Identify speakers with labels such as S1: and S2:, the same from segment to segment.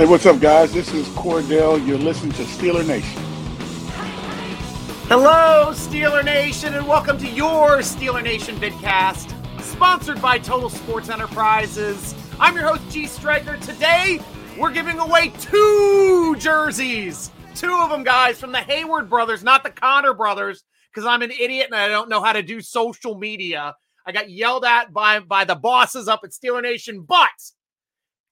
S1: Hey, what's up, guys? This is Cordell. You're listening to Steeler Nation.
S2: Hello, Steeler Nation, and welcome to your Steeler Nation vidcast, sponsored by Total Sports Enterprises. I'm your host, G Striker. Today, we're giving away two jerseys. Two of them, guys, from the Heyward brothers, not the Connor brothers, because I'm an idiot and I don't know how to do social media. I got yelled at by, by the bosses up at Steeler Nation, but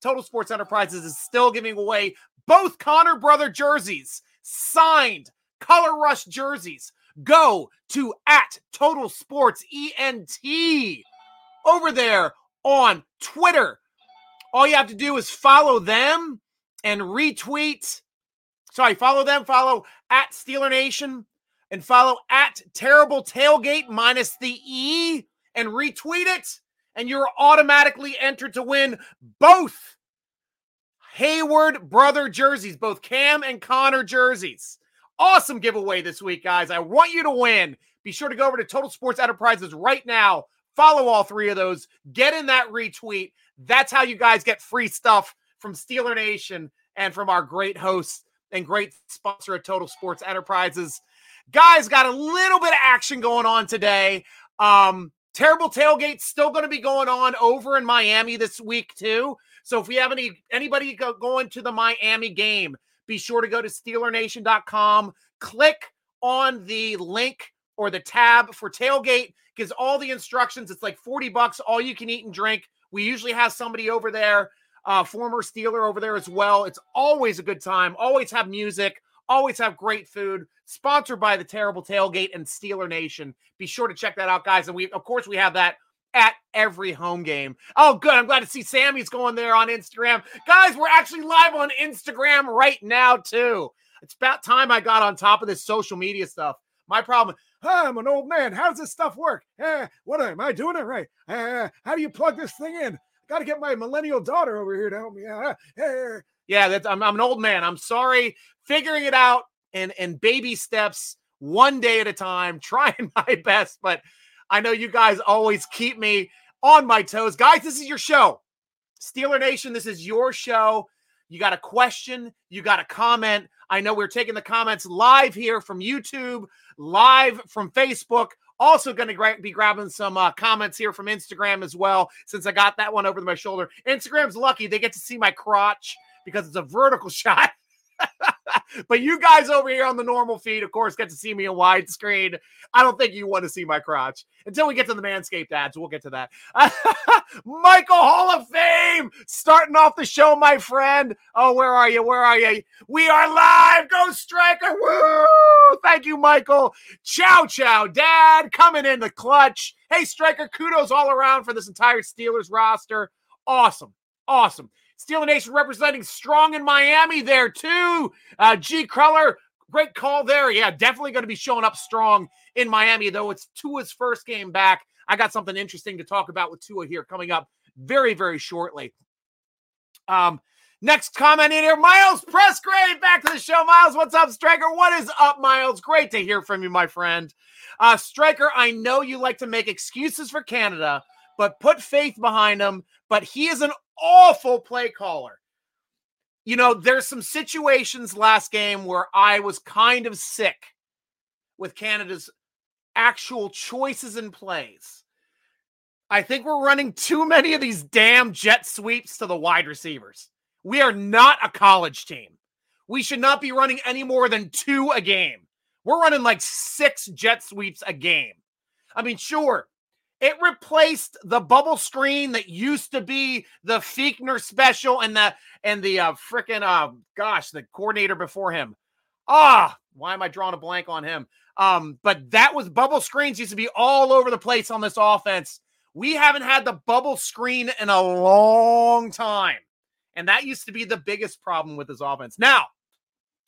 S2: Total Sports Enterprises is still giving away both Connor brother jerseys, signed color rush jerseys. Go to at Total Sports ENT over there on Twitter. All you have to do is follow them and retweet. Sorry, follow them, follow at Steeler Nation and follow at Terrible Tailgate minus the E and retweet it. And you're automatically entered to win both Heyward brother jerseys, both Cam and Connor jerseys. Awesome giveaway this week, guys. I want you to win. Be sure to go over to Total Sports Enterprises right now. Follow all three of those. Get in that retweet. That's how you guys get free stuff from Steeler Nation and from our great hosts and great sponsor of Total Sports Enterprises. Guys, got a little bit of action going on today. Um, terrible tailgate still going to be going on over in Miami this week too. So if we have any anybody go, going to the Miami game, be sure to go to SteelerNation.com, click on the link or the tab for tailgate, gives all the instructions. It's like 40 bucks, all you can eat and drink. We usually have somebody over there, uh, former Steeler over there as well. It's always a good time, always have music, always have great food. Sponsored by the Terrible Tailgate and Steeler Nation. Be sure to check that out, guys. And we, of course, we have that at every home game. Oh, good. I'm glad to see Sammy's going there on Instagram. Guys, we're actually live on Instagram right now, too. It's about time I got on top of this social media stuff. My problem, I'm an old man. How does this stuff work? Uh, what am I doing it right? Uh, how do you plug this thing in? Got to get my millennial daughter over here to help me. Uh, uh. Yeah, that's, I'm, I'm an old man. I'm sorry. Figuring it out and and baby steps, one day at a time, trying my best. But I know you guys always keep me on my toes. Guys, this is your show. Steeler Nation, this is your show. You got a question, you got a comment. I know we're taking the comments live here from YouTube, live from Facebook. Also, going to be grabbing some uh, comments here from Instagram as well, since I got that one over my shoulder. Instagram's lucky; they get to see my crotch because it's a vertical shot. but you guys over here on the normal feed, of course, get to see me in widescreen. I don't think you want to see my crotch until we get to the Manscaped ads. We'll get to that. Michael Hall of Fame starting off the show, my friend. Oh, where are you? Where are you? We are live. Go Striker. Woo! Thank you, Michael. Ciao, ciao, Dad. Coming in the clutch. Hey, Striker, kudos all around for this entire Steelers roster. Awesome. Awesome. Steeler Nation representing strong in Miami there too. Uh, G. Cruller, great call there. Yeah, definitely going to be showing up strong in Miami, though it's Tua's first game back. I got something interesting to talk about with Tua here coming up very, very shortly. Um, next comment in here, Miles Pressgrave, back to the show. Miles, what's up, Striker? What is up, Miles? Great to hear from you, my friend. Uh, Striker, I know you like to make excuses for Canada, but put faith behind him. But he is an awful play caller. You know, there's some situations last game where I was kind of sick with Canada's actual choices and plays. I think we're running too many of these damn jet sweeps to the wide receivers. We are not a college team. We should not be running any more than two a game. We're running like six jet sweeps a game. I mean, sure, it replaced the bubble screen that used to be the Fichtner special and the and the uh freaking uh gosh, the coordinator before him. Ah, why am I drawing a blank on him? Um, but that was bubble screens used to be all over the place on this offense. We haven't had the bubble screen in a long time. And that used to be the biggest problem with this offense. Now,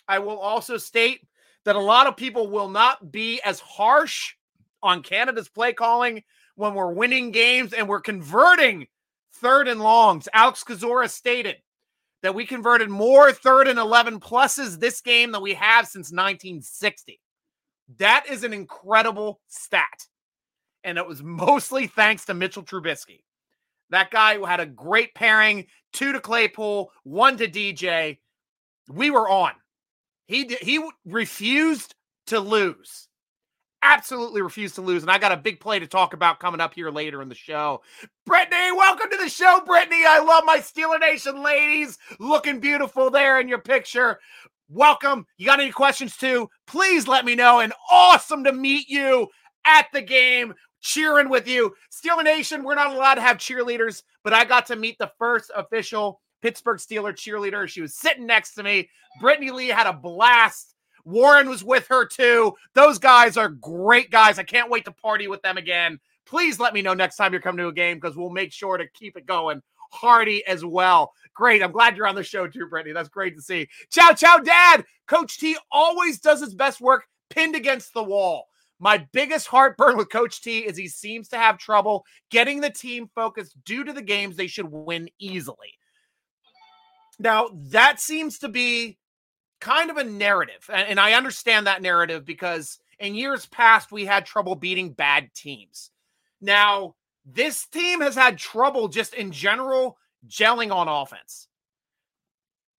S2: I will also state that a lot of people will not be as harsh on Canada's play calling when we're winning games and we're converting third and longs. Alex Kozora stated that we converted more third and 11 pluses this game than we have since 1960. That is an incredible stat. And it was mostly thanks to Mitchell Trubisky. That guy who had a great pairing, two to Claypool, one to DJ. We were on. He he refused to lose. Absolutely refused to lose. And I got a big play to talk about coming up here later in the show. Brittany, welcome to the show, Brittany. I love my Steeler Nation ladies looking beautiful there in your picture. Welcome. You got any questions too? Please let me know. And awesome to meet you at the game cheering with you. Steeler Nation, we're not allowed to have cheerleaders, but I got to meet the first official Pittsburgh Steeler cheerleader. She was sitting next to me. Brittany Lee had a blast. Warren was with her too. Those guys are great guys. I can't wait to party with them again. Please let me know next time you're coming to a game because we'll make sure to keep it going. Hardy as well. Great. I'm glad you're on the show too, Brittany. That's great to see. Ciao, ciao, dad. Coach T always does his best work pinned against the wall. My biggest heartburn with Coach T is he seems to have trouble getting the team focused due to the games they should win easily. Now, that seems to be kind of a narrative. And, I understand that narrative because in years past, we had trouble beating bad teams. Now, this team has had trouble just in general gelling on offense.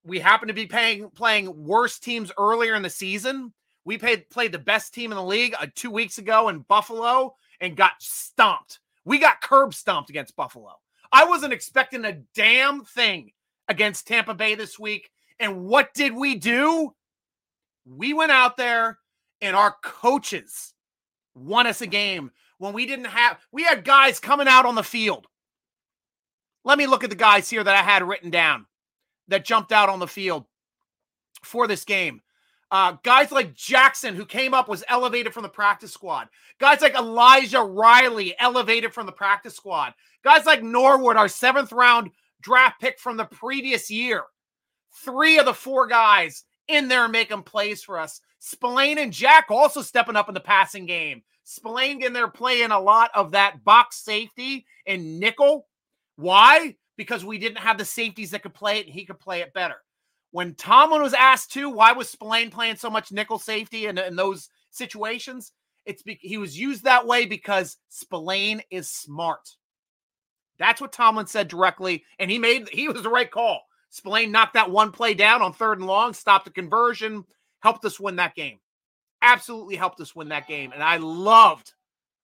S2: We happen to be paying, playing worse teams earlier in the season we played played the best team in the league uh, two weeks ago in Buffalo and got stomped. We got curb stomped against Buffalo. I wasn't expecting a damn thing against Tampa Bay this week. And what did we do? We went out there and our coaches won us a game when we didn't have, we had guys coming out on the field. Let me look at the guys here that I had written down that jumped out on the field for this game. Uh, guys like Jackson, who came up, was elevated from the practice squad. Guys like Elijah Riley, elevated from the practice squad. Guys like Norwood, our seventh round draft pick from the previous year. Three of the four guys in there making plays for us. Spillane and Jack also stepping up in the passing game. Spillane in there playing a lot of that box safety and nickel. Why? Because we didn't have the safeties that could play it and he could play it better. When Tomlin was asked to, why was Spillane playing so much nickel safety in, in those situations? It's be, he was used that way because Spillane is smart. That's what Tomlin said directly, and he made he was the right call. Spillane knocked that one play down on third and long, stopped the conversion, helped us win that game. Absolutely helped us win that game, and I loved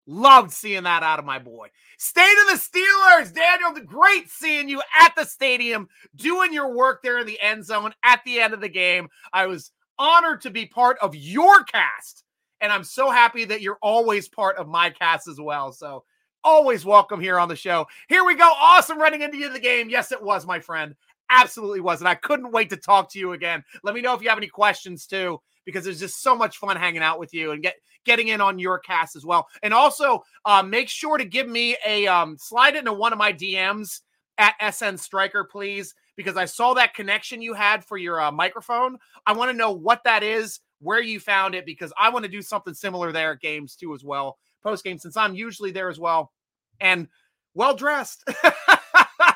S2: Loved seeing that out of my boy. State of the Steelers, Daniel, great seeing you at the stadium doing your work there in the end zone at the end of the game. I was honored to be part of your cast, and I'm so happy that you're always part of my cast as well. So, always welcome here on the show. Here we go. Awesome running into the game. Yes, it was, my friend. Absolutely was. And I couldn't wait to talk to you again. Let me know if you have any questions too because it's just so much fun hanging out with you and get getting in on your cast as well. And also, uh, make sure to give me a um, slide into one of my DMs at SN Striker, please, because I saw that connection you had for your uh, microphone. I want to know what that is, where you found it, because I want to do something similar there at games too as well, post game, since I'm usually there as well, and well dressed,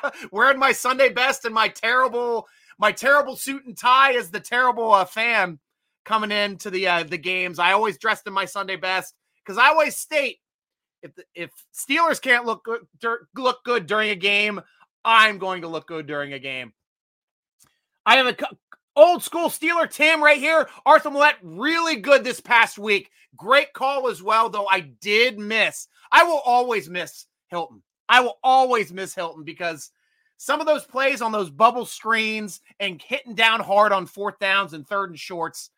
S2: wearing my Sunday best and my terrible my terrible suit and tie as the terrible uh, fan coming into the uh, the games. I always dressed in my Sunday best because I always state if the, if Steelers can't look good look good during a game, I'm going to look good during a game. I have a old school Steeler Tim right here. Arthur Maulet really good this past week. Great call as well, though I did miss. I will always miss Hilton. I will always miss Hilton because some of those plays on those bubble screens and hitting down hard on fourth downs and third and shorts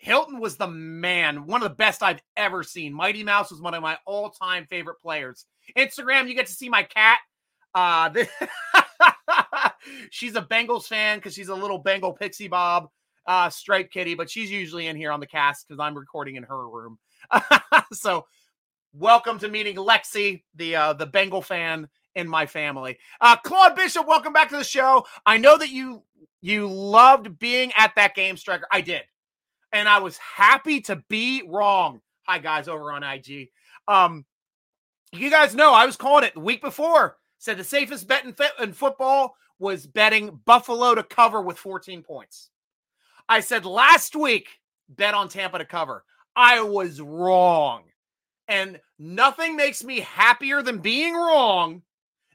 S2: Hilton was the man, one of the best I've ever seen. Mighty Mouse was one of my all-time favorite players. Instagram, you get to see my cat. Uh, the, she's a Bengals fan because she's a little Bengal pixie bob, uh, striped kitty, but she's usually in here on the cast because I'm recording in her room. so, welcome to meeting Lexi, the uh, the Bengal fan in my family. Uh, Claude Bishop, welcome back to the show. I know that you you loved being at that game, Striker. I did and I was happy to be wrong. Hi guys over on IG. Um, you guys know I was calling it the week before. Said the safest bet in, in football was betting Buffalo to cover with 14 points. I said last week bet on Tampa to cover. I was wrong. And nothing makes me happier than being wrong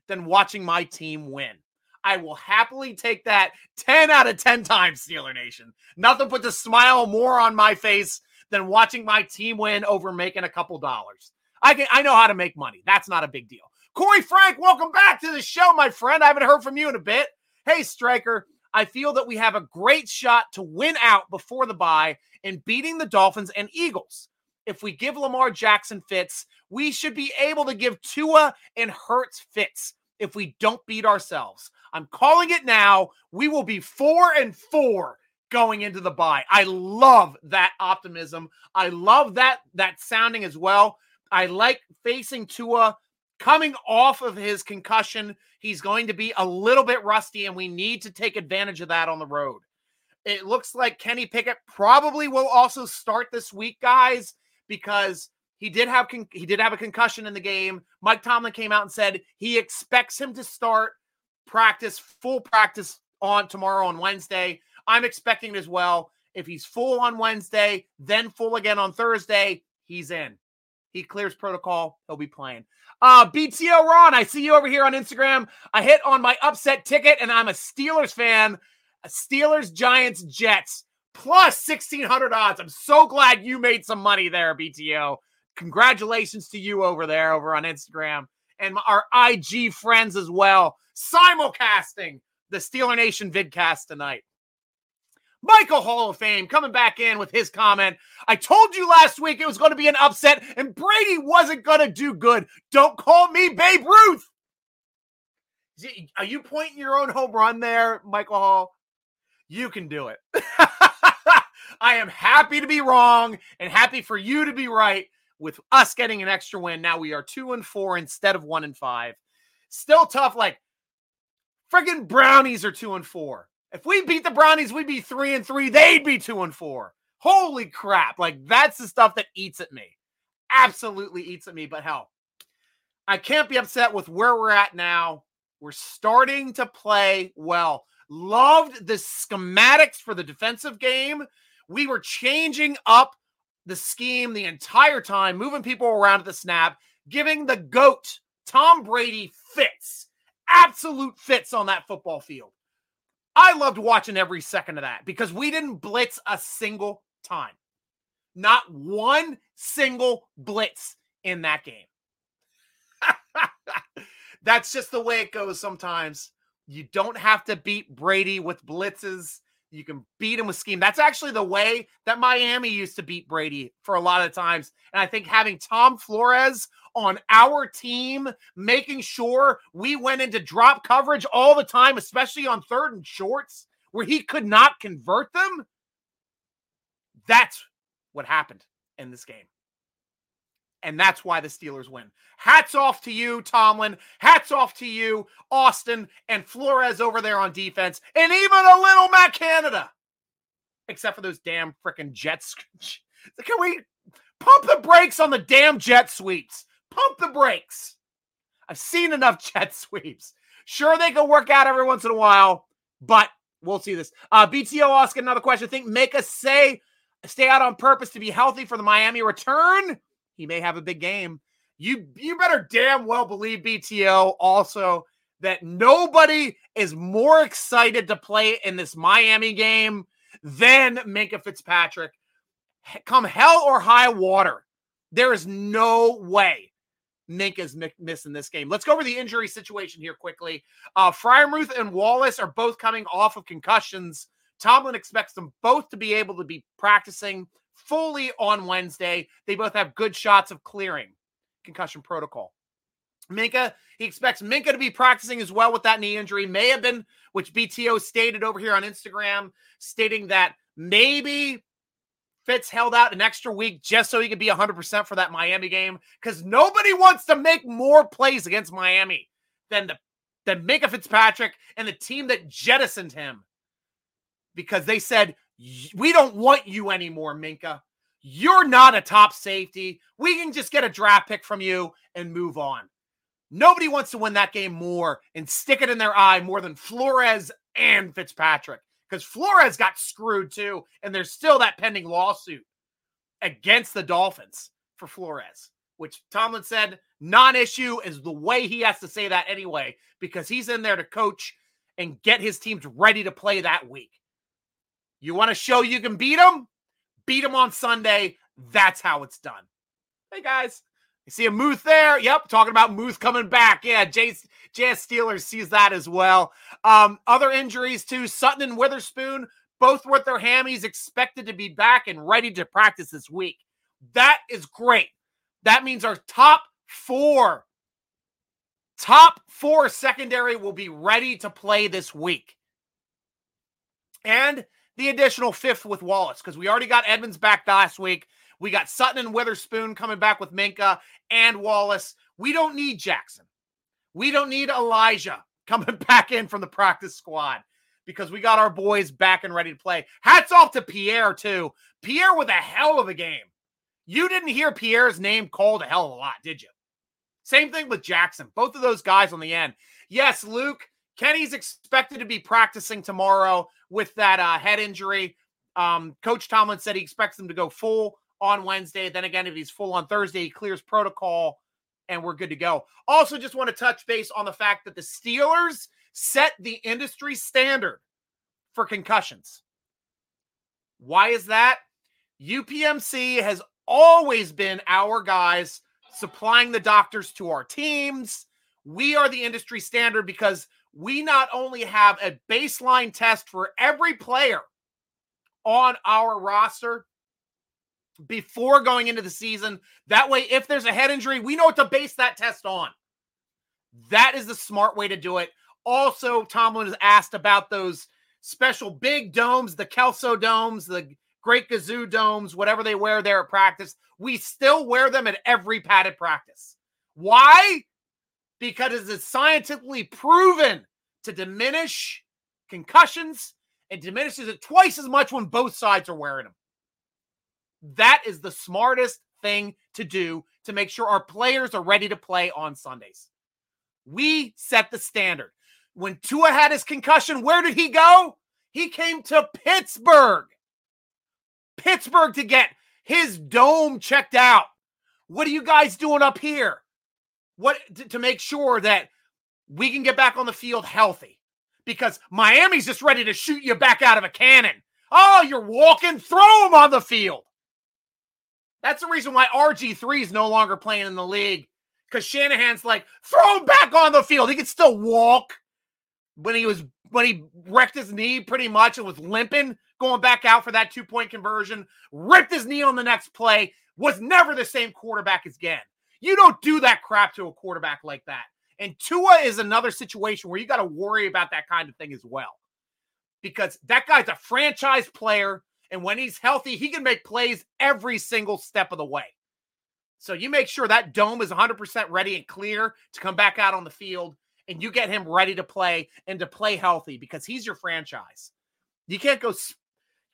S2: than watching my team win. I will happily take that 10 out of 10 times, Steeler Nation. Nothing puts a smile more on my face than watching my team win over making a couple dollars. I can I know how to make money. That's not a big deal. Corey Frank, welcome back to the show, my friend. I haven't heard from you in a bit. Hey, Striker, I feel that we have a great shot to win out before the bye in beating the Dolphins and Eagles. If we give Lamar Jackson fits, we should be able to give Tua and Hurts fits if we don't beat ourselves. I'm calling it now. We will be four and four going into the bye. I love that optimism. I love that that sounding as well. I like facing Tua coming off of his concussion. He's going to be a little bit rusty, and we need to take advantage of that on the road. It looks like Kenny Pickett probably will also start this week, guys, because he did have con- he did have a concussion in the game. Mike Tomlin came out and said he expects him to start practice, full practice on tomorrow on Wednesday. I'm expecting it as well. If he's full on Wednesday, then full again on Thursday, he's in. He clears protocol. He'll be playing. Uh, BTO Ron, I see you over here on Instagram. I hit on my upset ticket, and I'm a Steelers fan. Steelers, Giants, Jets, plus 1600 odds. I'm so glad you made some money there, BTO. Congratulations to you over there, over on Instagram, and our IG friends as well, simulcasting the Steeler Nation vidcast tonight. Michael Hall of Fame coming back in with his comment. I told you last week it was going to be an upset and Brady wasn't going to do good. Don't call me Babe Ruth. Are you pointing your own home run there, Michael Hall? You can do it. I am happy to be wrong and happy for you to be right with us getting an extra win. Now we are two and four instead of one and five. Still tough. Like friggin' brownies are two and four. If we beat the Brownies, we'd be three and three. They'd be two and four. Holy crap. Like that's the stuff that eats at me. Absolutely eats at me. But hell, I can't be upset with where we're at now. We're starting to play well. Loved the schematics for the defensive game. We were changing up the scheme the entire time, moving people around at the snap, giving the GOAT, Tom Brady, fits, absolute fits on that football field. I loved watching every second of that because we didn't blitz a single time. Not one single blitz in that game. That's just the way it goes sometimes. You don't have to beat Brady with blitzes. You can beat him with scheme. That's actually the way that Miami used to beat Brady for a lot of times. And I think having Tom Flores on our team, making sure we went into drop coverage all the time, especially on third and shorts, where he could not convert them. That's what happened in this game. And that's why the Steelers win. Hats off to you, Tomlin. Hats off to you, Austin, and Flores over there on defense, and even a little Matt Canada. Except for those damn freaking Jets. Can we pump the brakes on the damn jet sweeps? Pump the brakes. I've seen enough jet sweeps. Sure, they can work out every once in a while, but we'll see this. Uh, BTO asking another question. I think make us say stay out on purpose to be healthy for the Miami return he may have a big game. You you better damn well believe BTO also that nobody is more excited to play in this Miami game than Minkah Fitzpatrick. Come hell or high water, there is no way Minkah's missing this game. Let's go over the injury situation here quickly. Uh, Freiermuth and Wallace are both coming off of concussions. Tomlin expects them both to be able to be practicing fully on Wednesday. They both have good shots of clearing concussion protocol. Minkah, he expects Minkah to be practicing as well with that knee injury. May have been, which BTO stated over here on Instagram, stating that maybe Fitz held out an extra week just so he could be 100% for that Miami game because nobody wants to make more plays against Miami than the than Minkah Fitzpatrick and the team that jettisoned him because they said we don't want you anymore, Minkah. You're not a top safety. We can just get a draft pick from you and move on. Nobody wants to win that game more and stick it in their eye more than Flores and Fitzpatrick because Flores got screwed too. And there's still that pending lawsuit against the Dolphins for Flores, which Tomlin said non issue is the way he has to say that anyway, because he's in there to coach and get his teams ready to play that week. You want to show you can beat them? Beat them on Sunday. That's how it's done. Hey, guys. You see a Muth there? Yep, talking about Muth coming back. Yeah, JS, JS Steelers sees that as well. Um, other injuries too. Sutton and Witherspoon, both with their hammies, expected to be back and ready to practice this week. That is great. That means our top four, top four secondary will be ready to play this week. And the additional fifth with Wallace, because we already got Edmonds back last week. We got Sutton and Witherspoon coming back with Minkah and Wallace. We don't need Jackson. We don't need Elijah coming back in from the practice squad because we got our boys back and ready to play. Hats off to Pierre, too. Pierre with a hell of a game. You didn't hear Pierre's name called a hell of a lot, did you? Same thing with Jackson. Both of those guys on the end. Yes, Luke, Kenny's expected to be practicing tomorrow with that uh, head injury. Um, Coach Tomlin said he expects him to go full on Wednesday. Then again, if he's full on Thursday, he clears protocol and we're good to go. Also, just want to touch base on the fact that the Steelers set the industry standard for concussions. Why is that? UPMC has always been our guys supplying the doctors to our teams. We are the industry standard because we not only have a baseline test for every player on our roster, before going into the season. That way, if there's a head injury, we know what to base that test on. That is the smart way to do it. Also, Tomlin has asked about those special big domes, the Kelso domes, the Great Gazoo domes, whatever they wear there at practice. We still wear them at every padded practice. Why? Because it's scientifically proven to diminish concussions and diminishes it twice as much when both sides are wearing them. That is the smartest thing to do to make sure our players are ready to play on Sundays. We set the standard. When Tua had his concussion, where did he go? He came to Pittsburgh. Pittsburgh to get his dome checked out. What are you guys doing up here? What to, to make sure that we can get back on the field healthy? Because Miami's just ready to shoot you back out of a cannon. Oh, you're walking, throw him on the field. That's the reason why RG3 is no longer playing in the league. Because Shanahan's like, throw him back on the field. He could still walk. When he was when he wrecked his knee pretty much and was limping, going back out for that two-point conversion, ripped his knee on the next play, was never the same quarterback again. You don't do that crap to a quarterback like that. And Tua is another situation where you got to worry about that kind of thing as well. Because that guy's a franchise player and when he's healthy, he can make plays every single step of the way. So you make sure that dome is 100% ready and clear to come back out on the field and you get him ready to play and to play healthy because he's your franchise. You can't go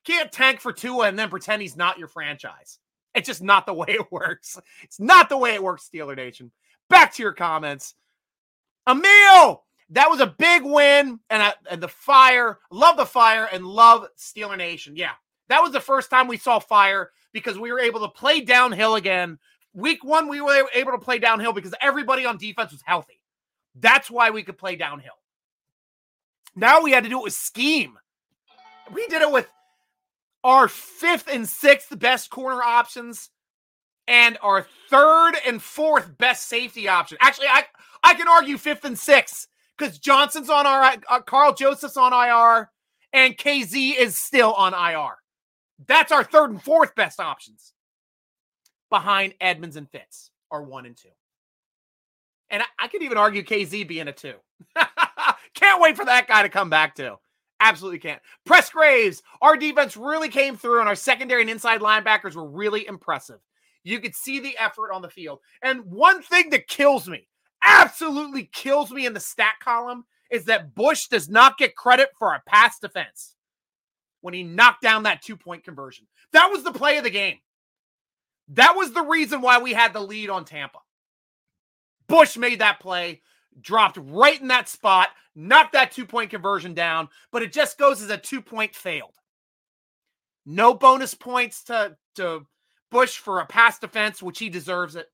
S2: can't tank for Tua and then pretend he's not your franchise. It's just not the way it works. It's not the way it works, Steeler Nation. Back to your comments. Emil, that was a big win, and, and the fire, love the fire, and love Steeler Nation. Yeah, that was the first time we saw fire because we were able to play downhill again. Week one, we were able to play downhill because everybody on defense was healthy. That's why we could play downhill. Now we had to do it with scheme. We did it with our fifth and sixth best corner options and our third and fourth best safety option. Actually, I I can argue fifth and sixth because Johnson's on our uh, Karl Joseph's on IR and KZ is still on IR. That's our third and fourth best options behind Edmonds and Fitz are one and two. And I, I could even argue KZ being a two. can't wait for that guy to come back too. Absolutely can't. Press Graves, our defense really came through, and our secondary and inside linebackers were really impressive. You could see the effort on the field. And one thing that kills me, absolutely kills me in the stat column, is that Bush does not get credit for a pass defense when he knocked down that two point conversion. That was the play of the game. That was the reason why we had the lead on Tampa. Bush made that play, dropped right in that spot, knocked that two point conversion down, but it just goes as a two point failed. No bonus points to, to Bush for a pass defense, which he deserves it.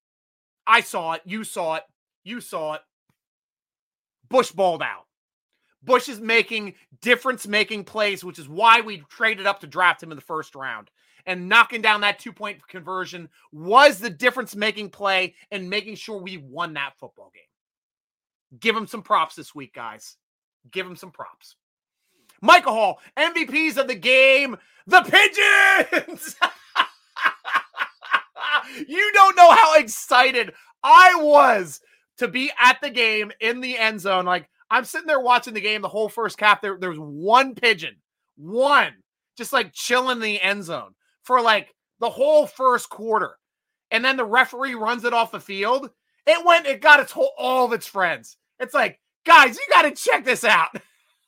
S2: I saw it. You saw it. You saw it. Bush balled out. Bush is making difference making plays, which is why we traded up to draft him in the first round. And knocking down that two point conversion was the difference making play and making sure we won that football game. Give him some props this week, guys. Give him some props. Michael Hall, MVPs of the game, the Pigeons. you don't know how excited I was to be at the game in the end zone. Like, I'm sitting there watching the game the whole first half. There, there was one pigeon, one, just like chilling in the end zone for like the whole first quarter. And then the referee runs it off the field. It went, it got its whole, all of its friends. It's like, guys, you got to check this out.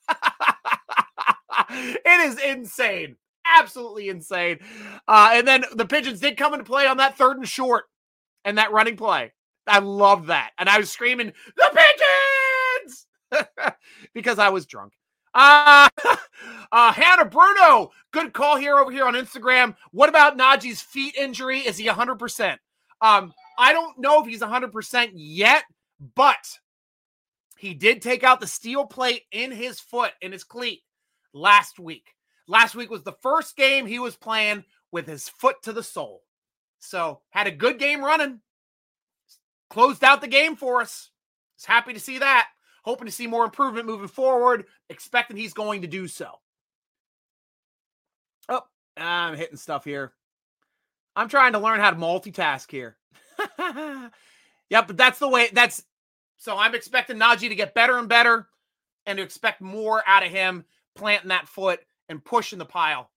S2: it is insane. Absolutely insane. Uh, and then the Pigeons did come into play on that third and short and that running play. I love that. And I was screaming, the Pigeons! because I was drunk. Uh, uh, Hannah Bruno, good call here over here on Instagram. What about Najee's feet injury? Is he 100%? Um, I don't know if he's 100% yet, but he did take out the steel plate in his foot, in his cleat last week. Last week was the first game he was playing with his foot to the sole. So had a good game running. Closed out the game for us. Was happy to see that. Hoping to see more improvement moving forward. Expecting he's going to do so. Oh, I'm hitting stuff here. I'm trying to learn how to multitask here. yep, but that's the way. That's so I'm expecting Najee to get better and better and to expect more out of him planting that foot and pushing the pile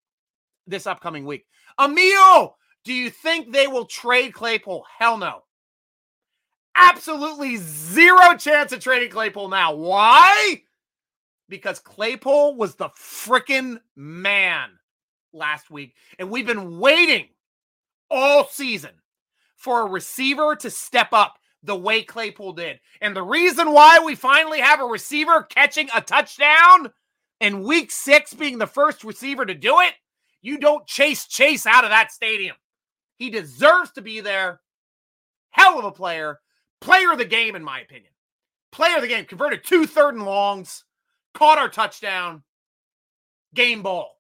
S2: this upcoming week. Emil, do you think they will trade Claypool? Hell no. Absolutely zero chance of trading Claypool now. Why? Because Claypool was the freaking man last week. And we've been waiting all season for a receiver to step up the way Claypool did. And the reason why we finally have a receiver catching a touchdown and week six being the first receiver to do it, you don't chase Chase out of that stadium. He deserves to be there. Hell of a player. Player of the game, in my opinion. Player of the game. Converted two third and longs. Caught our touchdown. Game ball,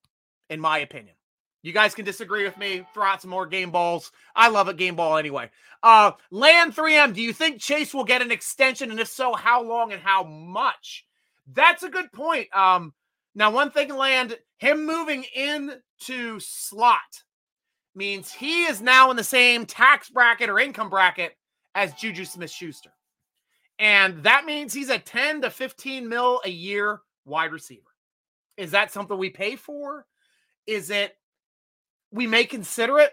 S2: in my opinion. You guys can disagree with me. Throw out some more game balls. I love a game ball anyway. Uh, Land 3M, do you think Chase will get an extension? And if so, how long and how much? That's a good point. Um, now, one thing, Land, him moving into slot means he is now in the same tax bracket or income bracket as Juju Smith Schuster. And that means he's a 10 to 15 mil a year wide receiver. Is that something we pay for? Is it we may consider it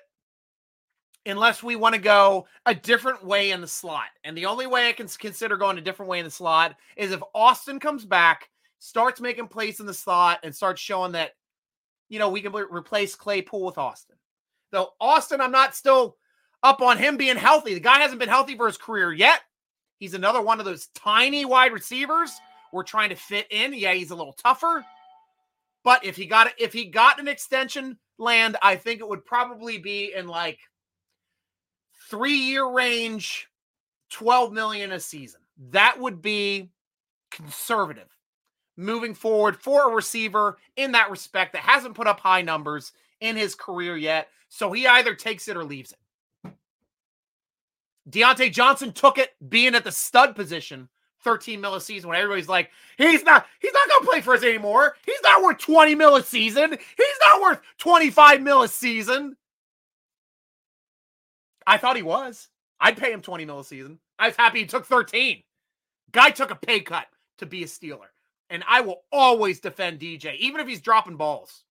S2: unless we want to go a different way in the slot. And the only way I can consider going a different way in the slot is if Austin comes back, starts making plays in the slot, and starts showing that, you know, we can replace Claypool with Austin. Though Austin, I'm not still up on him being healthy. The guy hasn't been healthy for his career yet. He's another one of those tiny wide receivers we're trying to fit in. Yeah, he's a little tougher. But if he got if he got an extension land, I think it would probably be in like three year range, 12 million a season. That would be conservative moving forward for a receiver in that respect that hasn't put up high numbers in his career yet. So he either takes it or leaves it. Diontae Johnson took it being at the stud position 13 mil a season when everybody's like, he's not, he's not gonna play for us anymore. He's not worth 20 mil a season. He's not worth 25 mil a season. I thought he was. I'd pay him 20 mil a season. I was happy he took 13. Guy took a pay cut to be a Steeler. And I will always defend DJ, even if he's dropping balls.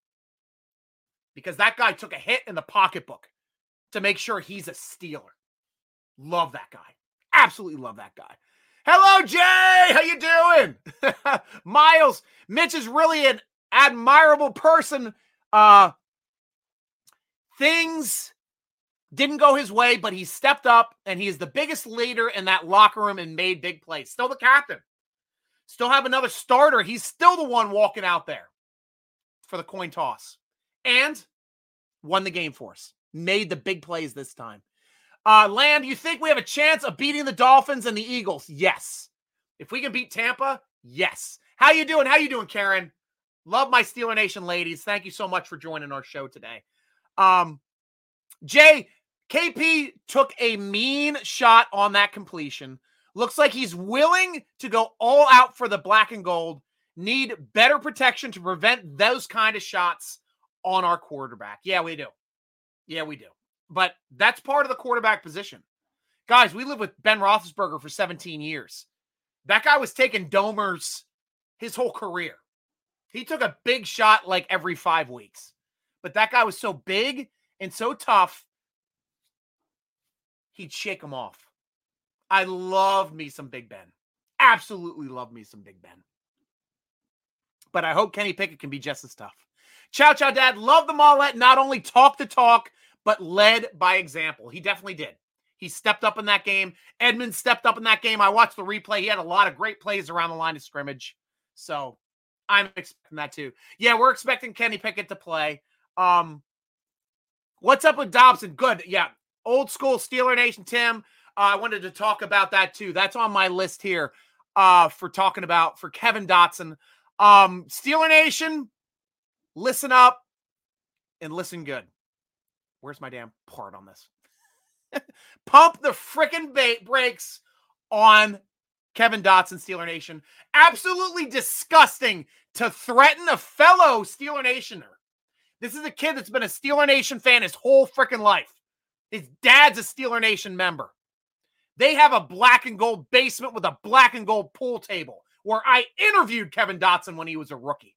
S2: Because that guy took a hit in the pocketbook to make sure he's a Steeler. Love that guy. Absolutely love that guy. Hello, Jay. How you doing? Miles, Mitch is really an admirable person. Uh things didn't go his way, but he stepped up and he is the biggest leader in that locker room and made big plays. Still the captain. Still have another starter. He's still the one walking out there for the coin toss. And won the game for us. Made the big plays this time. Uh, Land, you think we have a chance of beating the Dolphins and the Eagles? Yes. If we can beat Tampa, yes. How you doing? How you doing, Karen? Love my Steeler Nation ladies. Thank you so much for joining our show today. Um, Jay, KP took a mean shot on that completion. Looks like he's willing to go all out for the black and gold. Need better protection to prevent those kind of shots on our quarterback. Yeah, we do. Yeah, we do. But that's part of the quarterback position. Guys, we lived with Ben Roethlisberger for 17 years. That guy was taking domers his whole career. He took a big shot like every five weeks. But that guy was so big and so tough, he'd shake him off. I love me some Big Ben. Absolutely love me some Big Ben. But I hope Kenny Pickett can be just as tough. Chow Chow Dad, love the Maulet. Not only talk the talk, but led by example. He definitely did. He stepped up in that game. Edmonds stepped up in that game. I watched the replay. He had a lot of great plays around the line of scrimmage. So I'm expecting that too. Yeah, we're expecting Kenny Pickett to play. Um, what's up with Dotson? Good. Yeah, old school Steeler Nation. Tim, uh, I wanted to talk about that too. That's on my list here uh, for talking about for Kevin Dotson. Um, Steeler Nation, listen up and listen good. Where's my damn part on this? Pump the freaking ba- brakes on Kevin Dotson, Steeler Nation. Absolutely disgusting to threaten a fellow Steeler Nationer. This is a kid that's been a Steeler Nation fan his whole freaking life. His dad's a Steeler Nation member. They have a black and gold basement with a black and gold pool table where I interviewed Kevin Dotson when he was a rookie.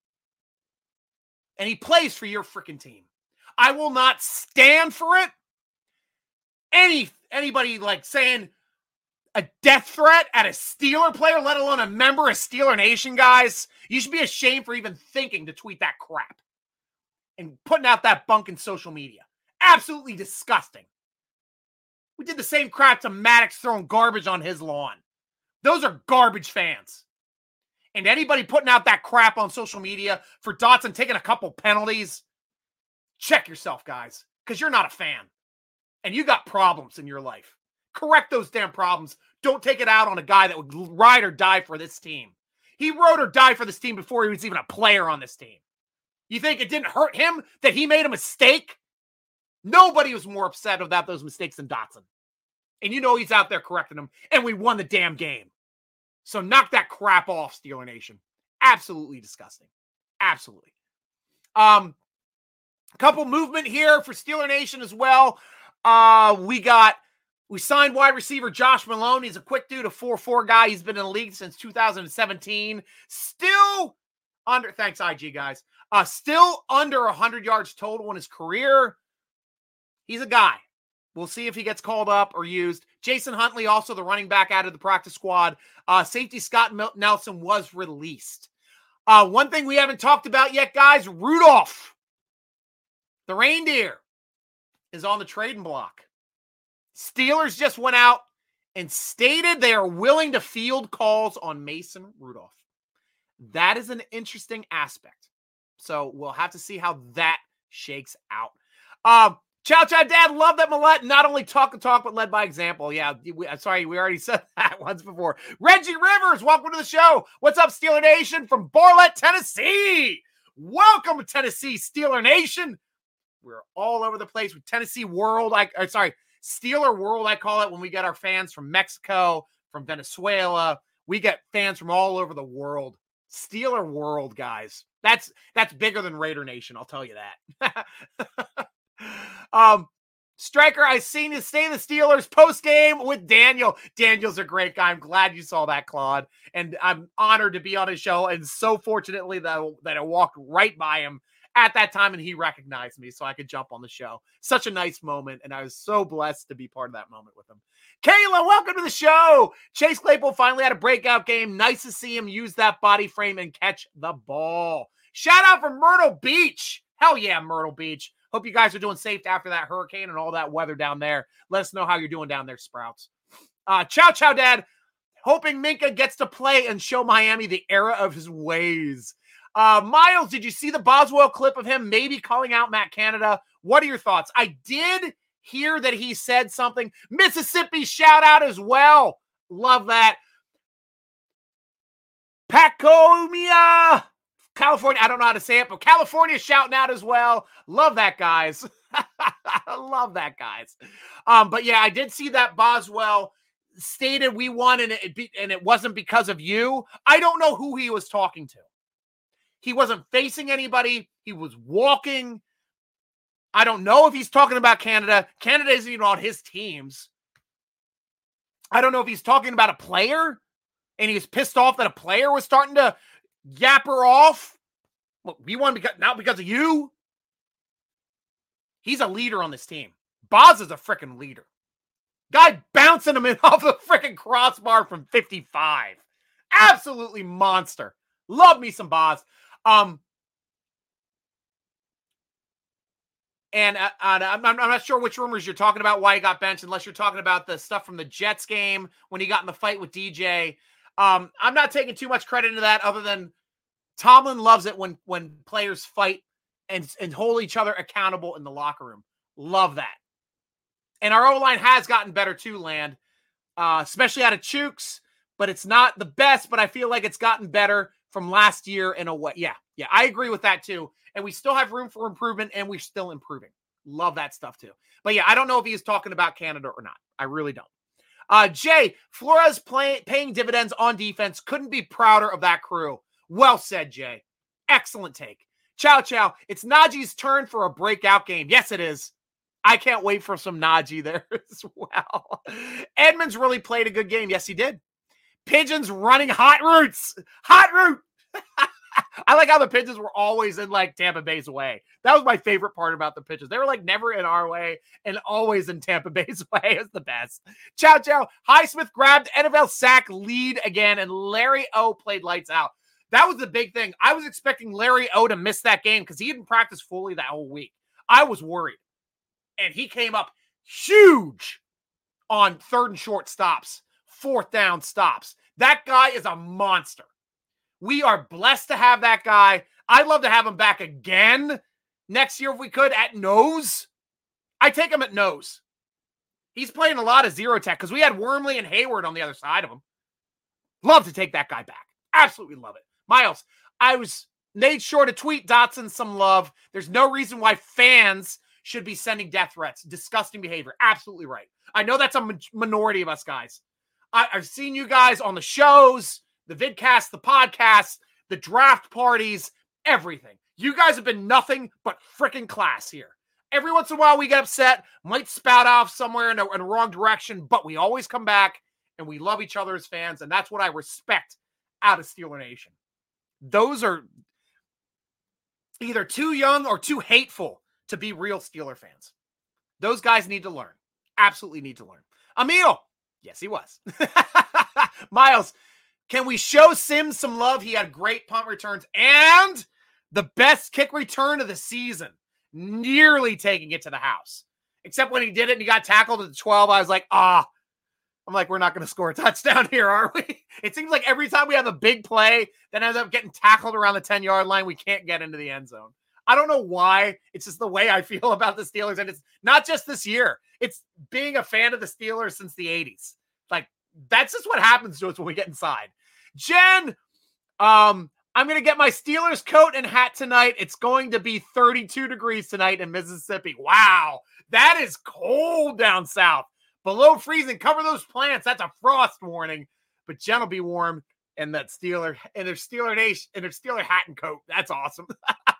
S2: And he plays for your freaking team. I will not stand for it. Any anybody like saying a death threat at a Steeler player, let alone a member of Steeler Nation, guys. You should be ashamed for even thinking to tweet that crap and putting out that bunk in social media. Absolutely disgusting. We did the same crap to Maddox throwing garbage on his lawn. Those are garbage fans. And anybody putting out that crap on social media for Dotson taking a couple penalties, check yourself, guys, because you're not a fan and you got problems in your life. Correct those damn problems. Don't take it out on a guy that would ride or die for this team. He rode or died for this team before he was even a player on this team. You think it didn't hurt him that he made a mistake? Nobody was more upset about those mistakes than Dotson. And you know he's out there correcting them, and we won the damn game. So knock that crap off, Steeler Nation. Absolutely disgusting. Absolutely. Um, a couple movement here for Steeler Nation as well. Uh, we got we signed wide receiver Josh Malone. He's a quick dude, a 4-4 guy. He's been in the league since 2017. Still under thanks, IG guys. Uh, still under 100 yards total in his career. He's a guy. We'll see if he gets called up or used. Jason Huntley, also the running back out of the practice squad. Uh, safety Scott Nelson was released. Uh, one thing we haven't talked about yet, guys Rudolph, the reindeer, is on the trading block. Steelers just went out and stated they are willing to field calls on Mason Rudolph. That is an interesting aspect. So we'll have to see how that shakes out. Um, Chow Chow Dad, love that Maulet not only talk the talk, but led by example. Yeah, we, I'm sorry, we already said that once before. Reggie Rivers, welcome to the show. What's up, Steeler Nation from Bartlett, Tennessee? Welcome Tennessee, Steeler Nation. We're all over the place with Tennessee World. I or sorry, Steeler World, I call it when we get our fans from Mexico, from Venezuela. We get fans from all over the world. Steeler World, guys. That's that's bigger than Raider Nation, I'll tell you that. um Striker, I seen you stay the Steelers post game with Daniel. Daniel's a great guy. I'm glad you saw that, Claude. And I'm honored to be on his show. And so fortunately that, that I walked right by him at that time and he recognized me so I could jump on the show. Such a nice moment. And I was so blessed to be part of that moment with him. Kayla, welcome to the show. Chase Claypool finally had a breakout game. Nice to see him use that body frame and catch the ball. Shout out from Myrtle Beach. Hell yeah, Myrtle Beach. Hope you guys are doing safe after that hurricane and all that weather down there. Let us know how you're doing down there, Sprouts. Uh, ciao, ciao, Dad. Hoping Minkah gets to play and show Miami the era of his ways. Uh, Miles, did you see the Boswell clip of him maybe calling out Matt Canada? What are your thoughts? I did hear that he said something. Mississippi shout out as well. Love that. Pacomia, California. I don't know how to say it, but California shouting out as well. Love that, guys. Love that, guys. Um, but yeah, I did see that Boswell stated we won and it be, and it wasn't because of you. I don't know who he was talking to. He wasn't facing anybody. He was walking. I don't know if he's talking about Canada. Canada isn't even on his teams. I don't know if he's talking about a player and he was pissed off that a player was starting to yap her off. Well, we won because not because of you. He's a leader on this team. Boz is a freaking leader. Guy bouncing him in off the freaking crossbar from 55. Absolutely monster. Love me some Boz. Um, and uh, I'm, I'm not sure which rumors you're talking about, why he got benched, unless you're talking about the stuff from the Jets game when he got in the fight with DJ. Um, I'm not taking too much credit into that, other than Tomlin loves it when when players fight and and hold each other accountable in the locker room. Love that. And our O line has gotten better too, Land, uh, especially out of Chooks. But it's not the best. But I feel like it's gotten better from last year in a way. Yeah, yeah, I agree with that too. And we still have room for improvement, and we're still improving. Love that stuff too. But yeah, I don't know if he's talking about Canada or not. I really don't. Uh, Jay, Flores play, paying dividends on defense. Couldn't be prouder of that crew. Well said, Jay. Excellent take. Chow Chow. It's Najee's turn for a breakout game. Yes, it is. I can't wait for some Najee there as well. Edmonds really played a good game. Yes, he did. Pigeons running hot routes. Hot route. I like how the pigeons were always in like Tampa Bay's way. That was my favorite part about the pigeons. They were like never in our way and always in Tampa Bay's way. It's the best. Chow chow. Highsmith grabbed NFL sack lead again, and Larry O played lights out. That was the big thing. I was expecting Larry O to miss that game because he didn't practice fully that whole week. I was worried. And he came up huge on third and short stops, fourth down stops. That guy is a monster. We are blessed to have that guy. I'd love to have him back again next year if we could at nose. I take him at nose. He's playing a lot of zero tech because we had Wormley and Heyward on the other side of him. Love to take that guy back. Absolutely love it. Miles, I was made sure to tweet Dotson some love. There's no reason why fans should be sending death threats. Disgusting behavior. Absolutely right. I know that's a minority of us guys. I, have seen you guys on the shows the vidcast, the podcast, the draft parties, everything. You guys have been nothing but freaking class here. Every once in a while, we get upset, might spout off somewhere in a, in a wrong direction, but we always come back and we love each other as fans. And that's what I respect out of Steeler Nation. Those are either too young or too hateful to be real Steeler fans. Those guys need to learn. Absolutely need to learn. Emil, yes, he was. Miles, can we show Sims some love? He had great punt returns and the best kick return of the season, nearly taking it to the house. Except when he did it and he got tackled at the 12, I was like, ah. I'm like, we're not going to score a touchdown here, are we? It seems like every time we have a big play that ends up getting tackled around the 10 yard line, we can't get into the end zone. I don't know why. It's just the way I feel about the Steelers. And it's not just this year, it's being a fan of the Steelers since the 80s. Like, that's just what happens to us when we get inside. Jen, um, I'm going to get my Steelers coat and hat tonight. It's going to be 32 degrees tonight in Mississippi. Wow, that is cold down south. Below freezing. Cover those plants. That's a frost warning. But Jen will be warm and that Steeler and their Steeler nation in their Steeler hat and coat. That's awesome.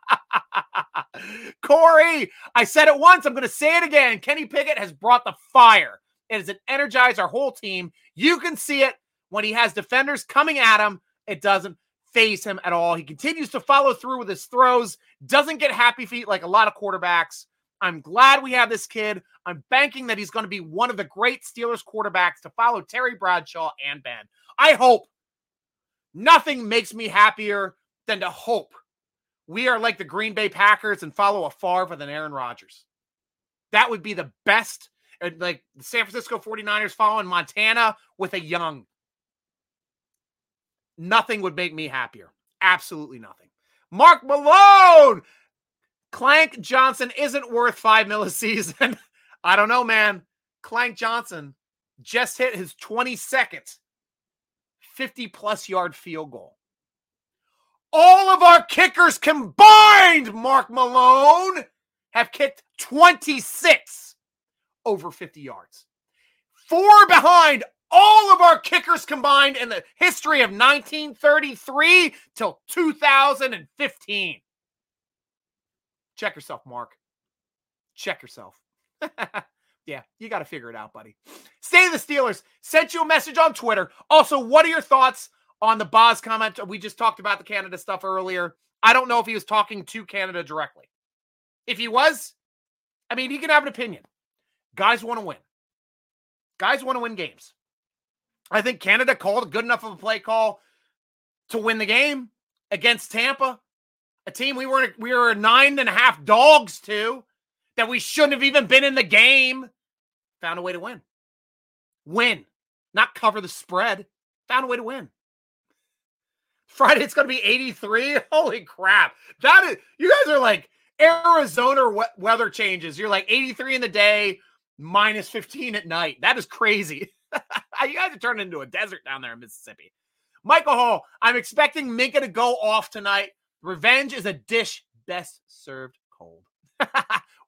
S2: Corey, I said it once. I'm going to say it again. Kenny Pickett has brought the fire. It has energized our whole team. You can see it when he has defenders coming at him, it doesn't phase him at all. He continues to follow through with his throws, doesn't get happy feet like a lot of quarterbacks. I'm glad we have this kid. I'm banking that he's going to be one of the great Steelers quarterbacks to follow Terry Bradshaw and Ben. I hope nothing makes me happier than to hope we are like the Green Bay Packers and follow a Favre than Aaron Rodgers. That would be the best. Like the San Francisco 49ers following Montana with a young. Nothing would make me happier. Absolutely nothing. Mark Malone. Clank Johnson isn't worth five mil a season. I don't know, man. Clank Johnson just hit his 22nd 50 plus yard field goal. All of our kickers combined, Mark Malone, have kicked 26 over 50 yards. Four behind all of our kickers combined in the history of 1933 till 2015. Check yourself, Mark. Check yourself. yeah, you got to figure it out, buddy. Stay the Steelers. Sent you a message on Twitter. Also, what are your thoughts on the Boz comment? We just talked about the Canada stuff earlier. I don't know if he was talking to Canada directly. If he was, I mean, he can have an opinion. Guys want to win. Guys want to win games. I think Canada called a good enough of a play call to win the game against Tampa, a team we were we were nine and a half dogs to, that we shouldn't have even been in the game. Found a way to win. Win, not cover the spread. Found a way to win. Friday, it's going to be 83. Holy crap. That is, you guys are like Arizona weather changes. You're like 83 in the day, minus 15 at night. That is crazy. you guys are turning into a desert down there in Mississippi. Michael Hall, I'm expecting Minkah to go off tonight. Revenge is a dish best served cold.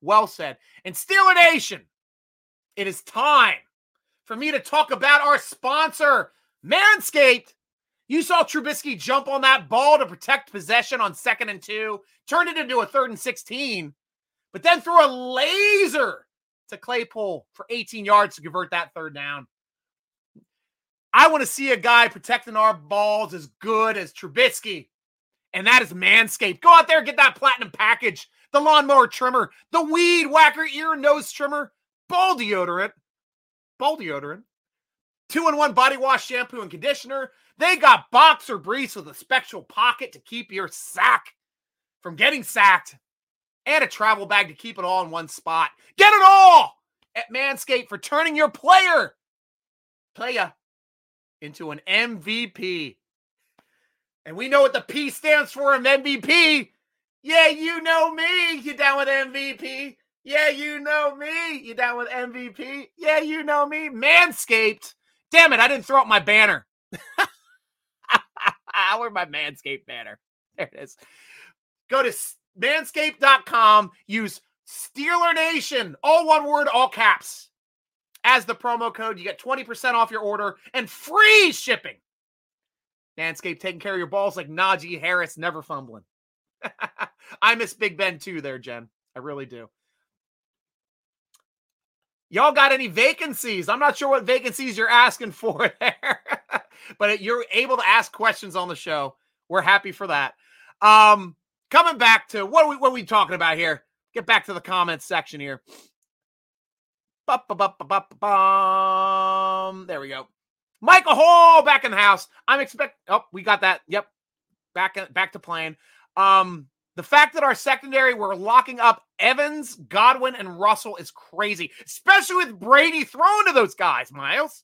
S2: well said. And Steeler Nation, it is time for me to talk about our sponsor, Manscaped. You saw Trubisky jump on that ball to protect possession on second and two, turned it into a third and 16, but then threw a laser to Claypool for 18 yards to convert that third down. I want to see a guy protecting our balls as good as Trubisky, and that is Manscaped. Go out there and get that platinum package the lawnmower trimmer, the weed whacker ear nose trimmer, ball deodorant, ball deodorant, two in one body wash, shampoo, and conditioner. They got boxer briefs with a special pocket to keep your sack from getting sacked and a travel bag to keep it all in one spot. Get it all at Manscaped for turning your player, playa, into an MVP. And we know what the P stands for in MVP. Yeah, you know me. You down with MVP? Yeah, you know me. You down with MVP? Yeah, you know me. Manscaped. Damn it, I didn't throw up my banner. Where's my Manscaped banner? There it is. Go to manscaped.com. Use Steeler Nation, all one word, all caps, as the promo code. You get 20% off your order and free shipping. Manscaped taking care of your balls like Najee Harris, never fumbling. I miss Big Ben too, there, Jen. I really do. Y'all got any vacancies? I'm not sure what vacancies you're asking for there, but you're able to ask questions on the show. We're happy for that. Um, coming back to what are we what are we talking about here? Get back to the comments section here. There we go. Michael Hall back in the house. I'm expect. Oh, we got that. Yep, back back to playing. Um, the fact that our secondary we're locking up Evans, Godwin, and Russell is crazy, especially with Brady throwing to those guys, Miles.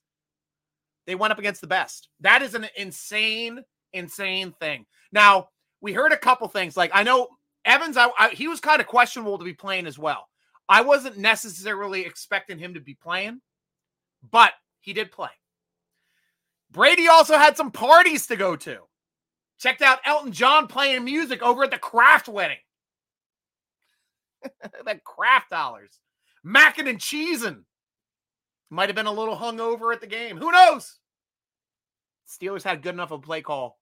S2: They went up against the best. That is an insane, insane thing. Now, we heard a couple things. Like, I know Evans, I, I, he was kind of questionable to be playing as well. I wasn't necessarily expecting him to be playing, but he did play. Brady also had some parties to go to. Checked out Elton John playing music over at the Kraft wedding. the Kraft dollars. Mackin' and cheesing. Might have been a little hungover at the game. Who knows? Steelers had good enough of a play call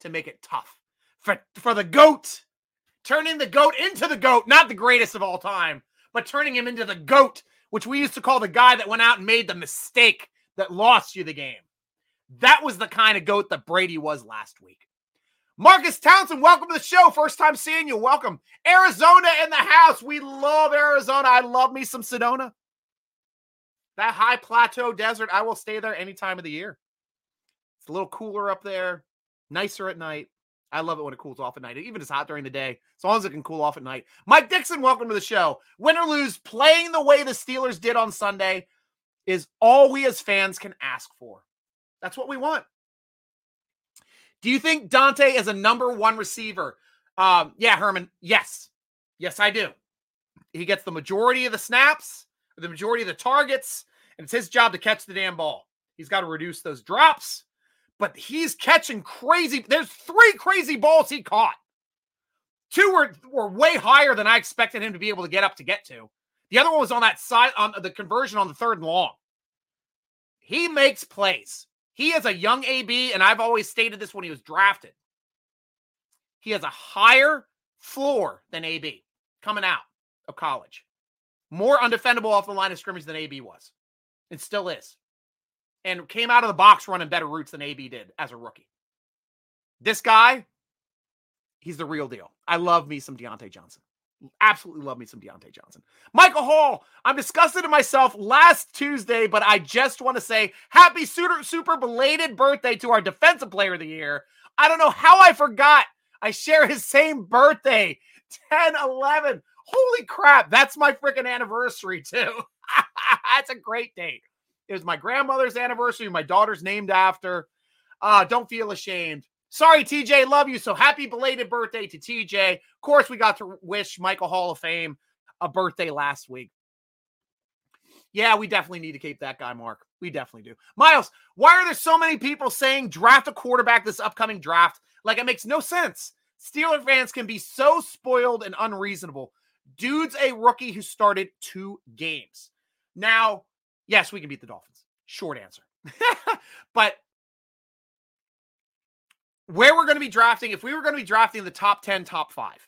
S2: to make it tough for, for the GOAT. Turning the GOAT into the GOAT, not the greatest of all time, but turning him into the GOAT, which we used to call the guy that went out and made the mistake that lost you the game. That was the kind of GOAT that Brady was last week. Marcus Townsend, welcome to the show. First time seeing you. Welcome. Arizona in the house. We love Arizona. I love me some Sedona. That high plateau desert, I will stay there any time of the year. It's a little cooler up there, nicer at night. I love it when it cools off at night, even if it's hot during the day, as long as it can cool off at night. Mike Dixon, welcome to the show. Win or lose, playing the way the Steelers did on Sunday is all we as fans can ask for. That's what we want. Do you think Diontae is a number one receiver? Um, yeah, Herman. Yes. Yes, I do. He gets the majority of the snaps. the majority of the targets, and it's his job to catch the damn ball. He's got to reduce those drops, but he's catching crazy. There's three crazy balls he caught. Two were, were way higher than I expected him to be able to get up to get to. The other one was on that side on the conversion on the third and long. He makes plays. He is a young AB, and I've always stated this when he was drafted. He has a higher floor than AB coming out of college. More undefendable off the line of scrimmage than AB was. It still is. And came out of the box running better routes than AB did as a rookie. This guy, he's the real deal. I love me some Diontae Johnson. Absolutely love me some Diontae Johnson. Michael Hall, I'm disgusted in myself last Tuesday, but I just want to say happy super, super belated birthday to our defensive player of the year. I don't know how I forgot I share his same birthday, 10 11. Holy crap, that's my freaking anniversary, too. that's a great date. It was my grandmother's anniversary, my daughter's named after. Uh, don't feel ashamed. Sorry, TJ, love you. So happy belated birthday to TJ. Of course, we got to wish Michael Hall of Fame a birthday last week. Yeah, we definitely need to keep that guy, Mark. We definitely do. Miles, why are there so many people saying draft a quarterback this upcoming draft? Like it makes no sense. Steeler fans can be so spoiled and unreasonable. Dude's a rookie who started two games. Now, yes, we can beat the Dolphins. Short answer. but where we're going to be drafting, if we were going to be drafting the top 10, top five,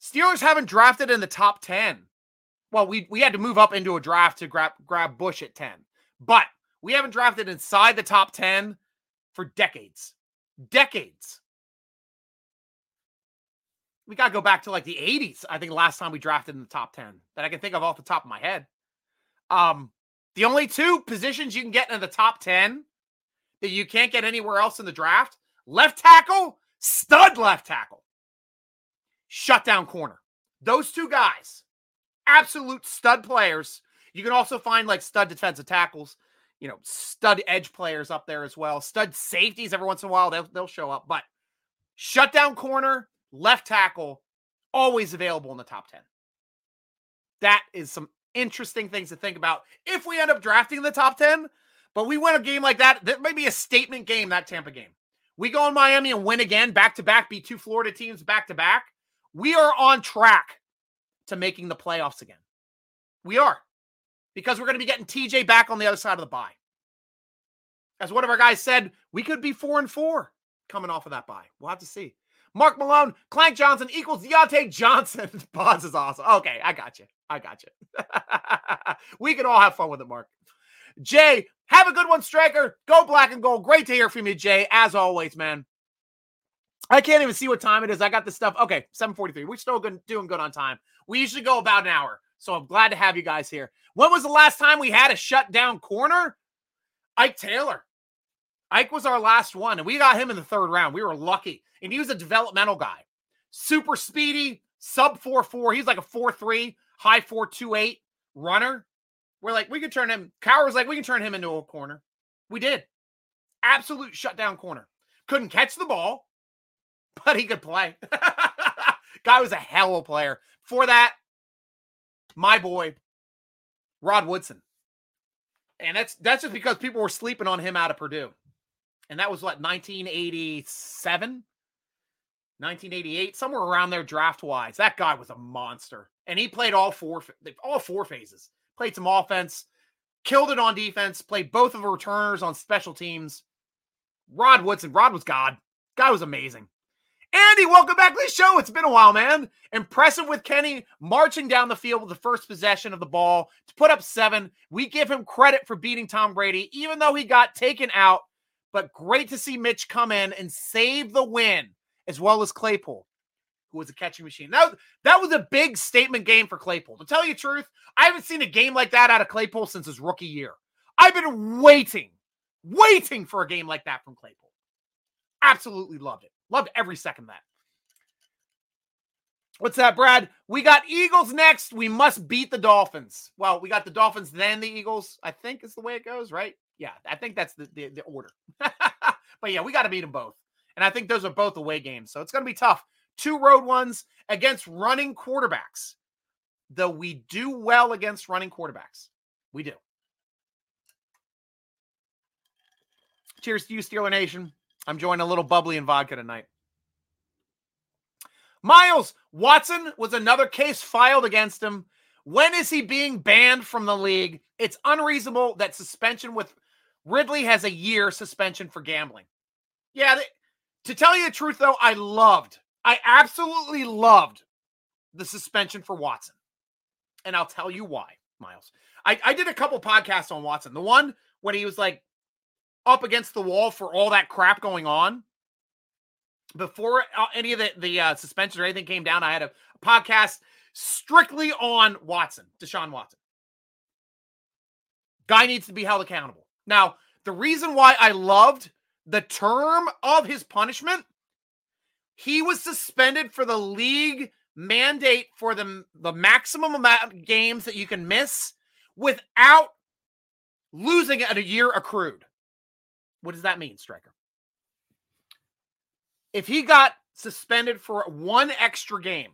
S2: Steelers haven't drafted in the top 10. Well, we, we had to move up into a draft to grab, grab Bush at 10, but we haven't drafted inside the top 10 for decades decades. We got to go back to like the 80s. I think last time we drafted in the top 10 that I can think of off the top of my head. Um, the only two positions you can get in the top 10 that you can't get anywhere else in the draft left tackle, stud left tackle, shutdown corner. Those two guys, absolute stud players. You can also find like stud defensive tackles you know, stud edge players up there as well. Stud safeties every once in a while, they'll, they'll show up. But shutdown corner, left tackle, always available in the top 10. That is some interesting things to think about if we end up drafting in the top 10. But we win a game like that. That may be a statement game, that Tampa game. We go in Miami and win again, back to back, beat two Florida teams back to back. We are on track to making the playoffs again. We are because we're going to be getting TJ back on the other side of the bye. As one of our guys said, we could be four and four coming off of that bye. We'll have to see. Mark Malone, Clank Johnson equals Diontae Johnson. Boz is awesome. Okay, I got you. I got you. we can all have fun with it, Mark. Jay, have a good one, Striker. Go black and gold. Great to hear from you, Jay. As always, man. I can't even see what time it is. I got this stuff. Okay, 743. We're still good, doing good on time. We usually go about an hour. So I'm glad to have you guys here. When was the last time we had a shutdown corner? Ike Taylor. Ike was our last one, and we got him in the third round. We were lucky. And he was a developmental guy. Super speedy, sub 4 4. He's like a 4 3, high 4 2 8 runner. We're like, we could turn him. Cowher was like, we can turn him into a corner. We did. Absolute shutdown corner. Couldn't catch the ball, but he could play. Guy was a hell of a player. For that, my boy, Rod Woodson. And that's that's just because people were sleeping on him out of Purdue. And that was what 1987, 1988, somewhere around there draft wise. That guy was a monster. And he played all four all four phases. Played some offense, killed it on defense, played both of the returners on special teams. Rod Woodson, Rod was God. Guy was amazing. Andy, welcome back to the show. It's been a while, man. Impressive with Kenny marching down the field with the first possession of the ball to put up seven. We give him credit for beating Tom Brady, even though he got taken out. But great to see Mitch come in and save the win, as well as Claypool, who was a catching machine. That, that was a big statement game for Claypool. To tell you the truth, I haven't seen a game like that out of Claypool since his rookie year. I've been waiting, waiting for a game like that from Claypool. Absolutely loved it. Loved every second of that. What's that, Brad? We got Eagles next. We must beat the Dolphins. Well, we got the Dolphins, then the Eagles. I think is the way it goes, right? Yeah, I think that's the, the, the order. but yeah, we got to beat them both. And I think those are both away games. So it's going to be tough. Two road ones against running quarterbacks. though we do well against running quarterbacks. We do. Cheers to you, Steeler Nation. I'm enjoying a little bubbly and vodka tonight. Miles Watson was another case filed against him. When is he being banned from the league? It's unreasonable that suspension with Ridley has a year suspension for gambling. Yeah, to tell you the truth, though, I loved, I absolutely loved the suspension for Watson. And I'll tell you why, Miles. I, I did a couple podcasts on Watson. The one when he was like up against the wall for all that crap going on before uh, any of the the uh, suspension or anything came down. I had a podcast strictly on Watson, Deshaun Watson. Guy needs to be held accountable. Now, the reason why I loved the term of his punishment, he was suspended for the league mandate for the, the maximum amount of games that you can miss without losing at a year accrued. What does that mean, Striker? If he got suspended for one extra game,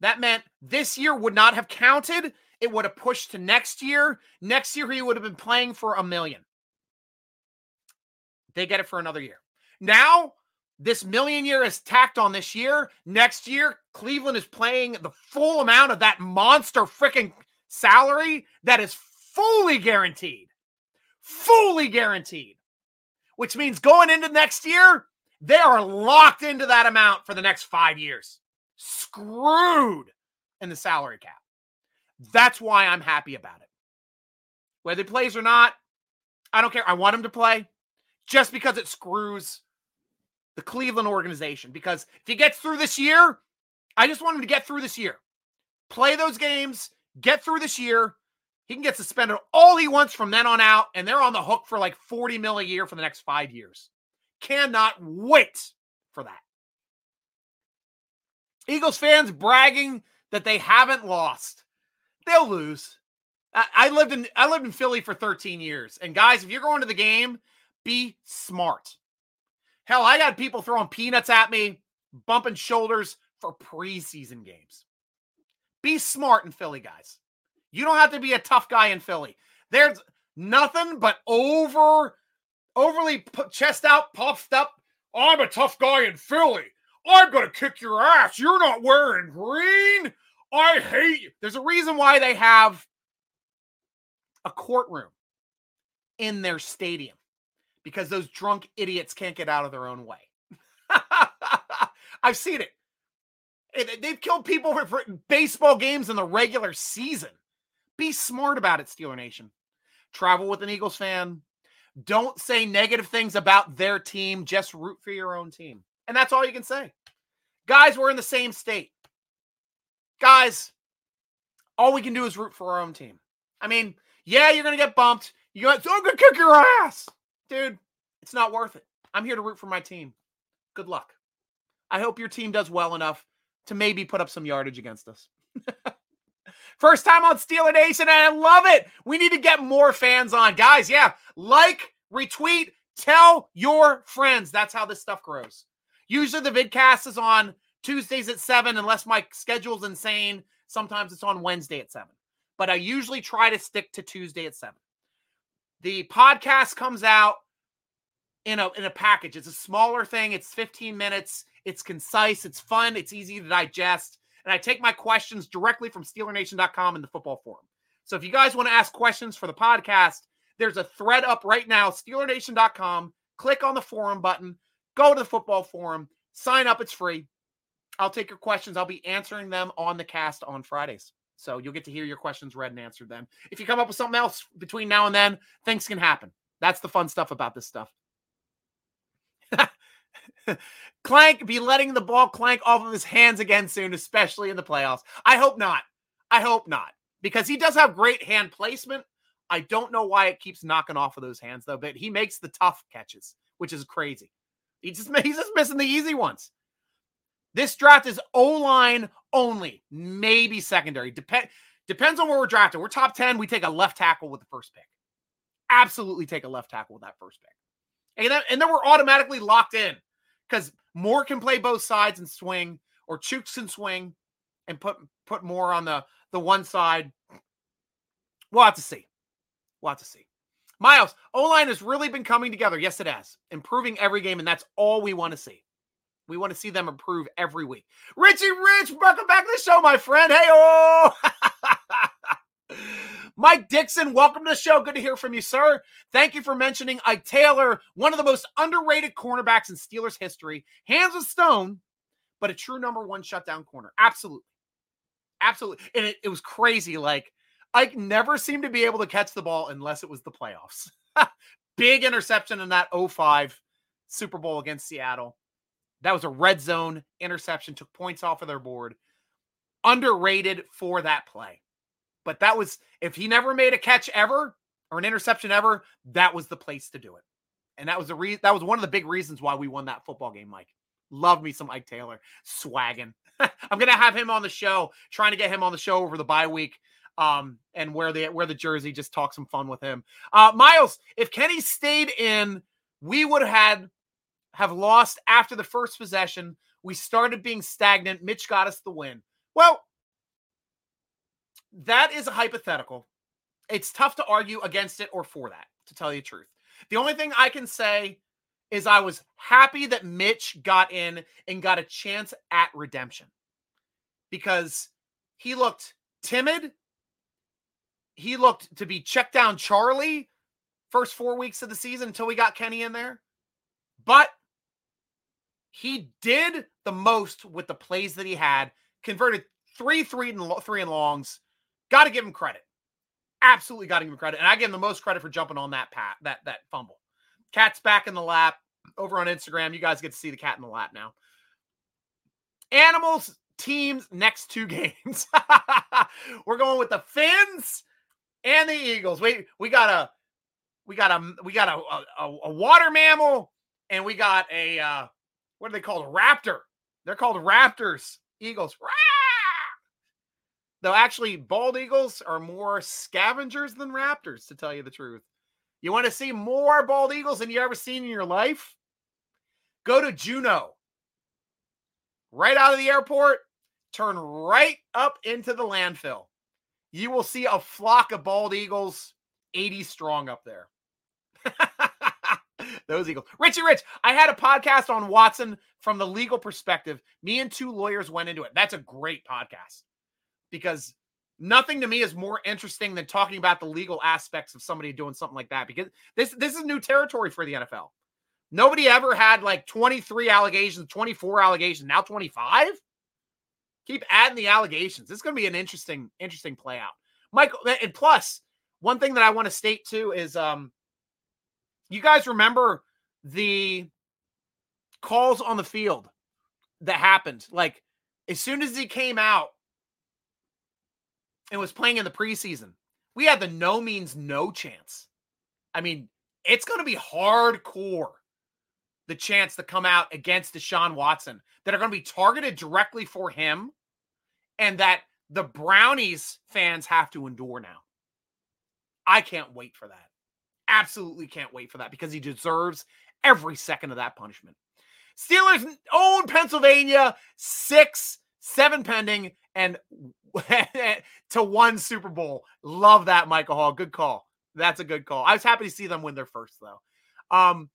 S2: that meant this year would not have counted. It would have pushed to next year. Next year, he would have been playing for a million. They get it for another year. Now, this million year is tacked on this year. Next year, Cleveland is playing the full amount of that monster freaking salary that is fully guaranteed. Fully guaranteed which means going into next year, they are locked into that amount for the next five years. Screwed in the salary cap. That's why I'm happy about it. Whether he plays or not, I don't care. I want him to play just because it screws the Cleveland organization. Because if he gets through this year, I just want him to get through this year. Play those games, get through this year, he can get suspended all he wants from then on out, and they're on the hook for like 40 mil a year for the next five years. Cannot wait for that. Eagles fans bragging that they haven't lost. They'll lose. I, I lived in I lived in Philly for 13 years. And guys, if you're going to the game, be smart. Hell, I got people throwing peanuts at me, bumping shoulders for preseason games. Be smart in Philly, guys. You don't have to be a tough guy in Philly. There's nothing but over, overly chest out, puffed up. I'm a tough guy in Philly. I'm gonna kick your ass. You're not wearing green. I hate you. There's a reason why they have a courtroom in their stadium because those drunk idiots can't get out of their own way. I've seen it. They've killed people for baseball games in the regular season. Be smart about it, Steeler Nation. Travel with an Eagles fan. Don't say negative things about their team. Just root for your own team. And that's all you can say. Guys, we're in the same state. Guys, all we can do is root for our own team. I mean, yeah, you're to get bumped. You're I'm to kick your ass. Dude, it's not worth it. I'm here to root for my team. Good luck. I hope your team does well enough to maybe put up some yardage against us. First time on Steeler Nation, and I love it. We need to get more fans on. Guys, yeah, like, retweet, tell your friends. That's how this stuff grows. Usually the vidcast is on Tuesdays at 7, unless my schedule's insane. Sometimes it's on Wednesday at 7. But I usually try to stick to Tuesday at 7. The podcast comes out in a in a package. It's a smaller thing. It's 15 minutes. It's concise. It's fun. It's easy to digest and I take my questions directly from SteelerNation.com in the football forum. So if you guys want to ask questions for the podcast, there's a thread up right now, SteelerNation.com. Click on the forum button, go to the football forum, sign up. It's free. I'll take your questions. I'll be answering them on the cast on Fridays. So you'll get to hear your questions read and answered then. If you come up with something else between now and then, things can happen. That's the fun stuff about this stuff. Clank be letting the ball clank off of his hands again soon, especially in the playoffs. I hope not. I hope not because he does have great hand placement. I don't know why it keeps knocking off of those hands though, but he makes the tough catches, which is crazy. He just he's just missing the easy ones. This draft is O line only, maybe secondary. Depend depends on where we're drafted. We're top ten. We take a left tackle with the first pick. Absolutely take a left tackle with that first pick, and then, and then we're automatically locked in because Moore can play both sides and swing, or Chooks can swing and put put Moore on the the one side. We'll have to see. We'll have to see. Miles, O line has really been coming together. Yes, it has. Improving every game, and that's all we want to see. We want to see them improve every week. Richie Rich, welcome back to the show, my friend. Hey, oh. Mike Dixon, welcome to the show. Good to hear from you, sir. Thank you for mentioning Ike Taylor, one of the most underrated cornerbacks in Steelers history. Hands of stone, but a true number one shutdown corner. Absolutely. Absolutely. And it, it was crazy. Like, Ike never seemed to be able to catch the ball unless it was the playoffs. Big interception in that 05 Super Bowl against Seattle. That was a red zone interception, took points off of their board. Underrated for that play. But that was, if he never made a catch ever or an interception ever, that was the place to do it. And that was the reason, that was one of the big reasons why we won that football game, Mike. Love me some Ike Taylor swagging. I'm gonna have him on the show, trying to get him on the show over the bye week. Um, and where the where the jersey just talk some fun with him. Uh, Miles, if Kenny stayed in, we would have had have lost after the first possession. We started being stagnant. Mitch got us the win. Well, that is a hypothetical. It's tough to argue against it or for that, to tell you the truth. The only thing I can say is I was happy that Mitch got in and got a chance at redemption because he looked timid. He looked to be checked down Charlie first four weeks of the season until we got Kenny in there. But he did the most with the plays that he had, converted three, three and three and longs. Got to give him credit. Absolutely got to give him credit. And I give him the most credit for jumping on that pat, that that fumble. Cat's back in the lap over on Instagram. You guys get to see the cat in the lap now. Animals teams next two games. We're going with the Fins and the Eagles. We we got a we got a we got a, a, a water mammal and we got a uh, what are they called? Raptor. They're called raptors. Eagles. Rah! Though actually, bald eagles are more scavengers than raptors, to tell you the truth. You want to see more bald eagles than you ever seen in your life? Go to Juneau. Right out of the airport, turn right up into the landfill. You will see a flock of bald eagles, 80 strong up there. Those Eagles. Richie Rich, I had a podcast on Watson from the legal perspective. Me and two lawyers went into it. That's a great podcast because nothing to me is more interesting than talking about the legal aspects of somebody doing something like that because this this is new territory for the NFL. Nobody ever had like 23 allegations, 24 allegations, now 25. Keep adding the allegations. Is going to be an interesting interesting play out. Michael and plus one thing that I want to state too is um you guys remember the calls on the field that happened like as soon as he came out and was playing in the preseason, we had the no means no chance. I mean, it's going to be hardcore the chance to come out against Deshaun Watson that are going to be targeted directly for him and that the Brownies fans have to endure now. I can't wait for that. Absolutely can't wait for that because he deserves every second of that punishment. Steelers own Pennsylvania, six, seven pending, and to one Super Bowl. Love that, Michael Hall. Good call. That's a good call. I was happy to see them win their first, though. Um,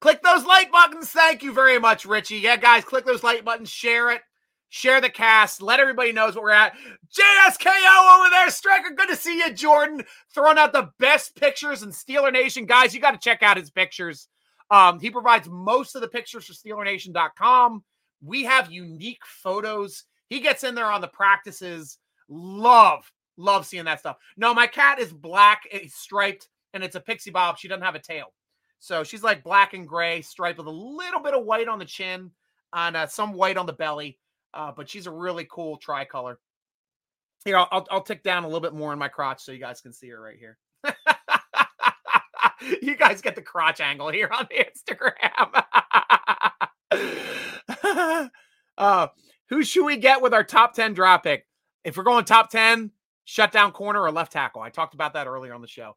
S2: click those like buttons. Thank you very much, Richie. Yeah, guys, click those like buttons, share it, share the cast, let everybody knows what we're at. JSKO over there, Striker. Good to see you, Jordan. Throwing out the best pictures in Steeler Nation. Guys, you got to check out his pictures. Um, he provides most of the pictures for SteelerNation.com. We have unique photos he gets in there on the practices. Love, love seeing that stuff. No, my cat is black, it's striped, and it's a pixie bob. She doesn't have a tail. So she's like black and gray, striped with a little bit of white on the chin and uh, some white on the belly. Uh, but she's a really cool tricolor. Here, I'll, I'll, I'll tick down a little bit more in my crotch so you guys can see her right here. you guys get the crotch angle here on the Instagram. uh, who should we get with our top 10 drop pick? If we're going top 10, shutdown corner or left tackle. I talked about that earlier on the show.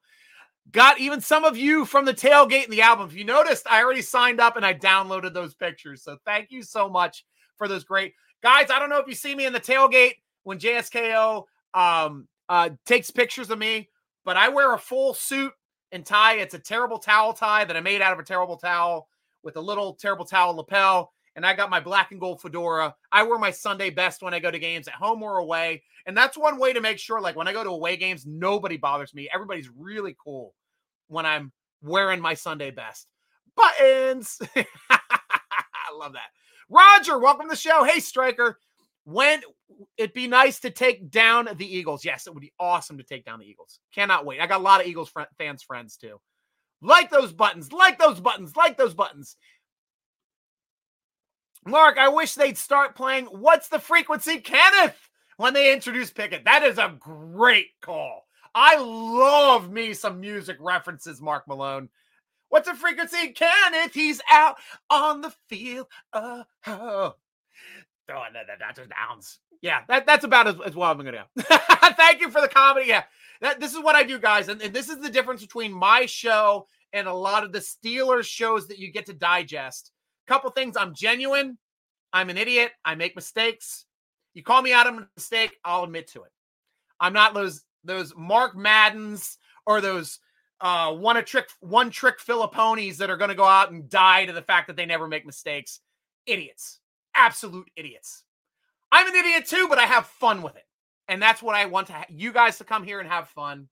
S2: Got even some of you from the tailgate in the album. If you noticed, I already signed up and I downloaded those pictures. So thank you so much for those great guys. I don't know if you see me in the tailgate when JSKO um, uh, takes pictures of me, but I wear a full suit and tie. It's a terrible towel tie that I made out of a terrible towel with a little terrible towel lapel. And I got my black and gold fedora. I wear my Sunday best when I go to games at home or away. And that's one way to make sure, like when I go to away games, nobody bothers me. Everybody's really cool when I'm wearing my Sunday best. Buttons. I love that. Roger, welcome to the show. Hey, Striker. When it'd be nice to take down the Eagles. Yes, it would be awesome to take down the Eagles. Cannot wait. I got a lot of Eagles fr- fans friends too. Like those buttons, like those buttons, like those buttons. Mark, I wish they'd start playing What's the Frequency, Kenneth, when they introduce Pickett. That is a great call. I love me some music references, Mark Malone. What's the frequency? Kenneth, he's out on the field. Uh, oh, throwing the, the, the downs. Yeah, that, that's about as, as well I'm going to go. Thank you for the comedy. Yeah, that, this is what I do, guys. And, and this is the difference between my show and a lot of the Steelers shows that you get to digest. Couple things. I'm genuine. I'm an idiot. I make mistakes. You call me out on a mistake, I'll admit to it. I'm not those those Mark Maddens or those uh, one a trick one trick Philippones that are going to go out and die to the fact that they never make mistakes. Idiots, absolute idiots. I'm an idiot too, but I have fun with it, and that's what I want to ha- you guys to come here and have fun.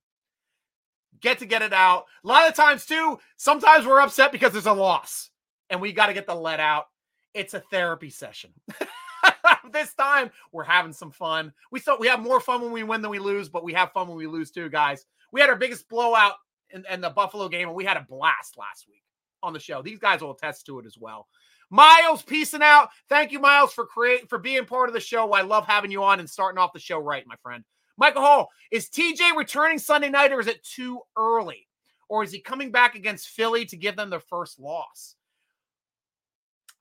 S2: Get to get it out. A lot of times too. Sometimes we're upset because there's a loss, and we got to get the let out. It's a therapy session. this time we're having some fun. We thought we have more fun when we win than we lose, but we have fun when we lose too, guys. We had our biggest blowout in, in the Buffalo game, and we had a blast last week on the show. These guys will attest to it as well. Miles, peacing out. Thank you, Miles, for create for being part of the show. I love having you on and starting off the show right, my friend. Michael Hall, is TJ returning Sunday night or is it too early? Or is he coming back against Philly to give them their first loss?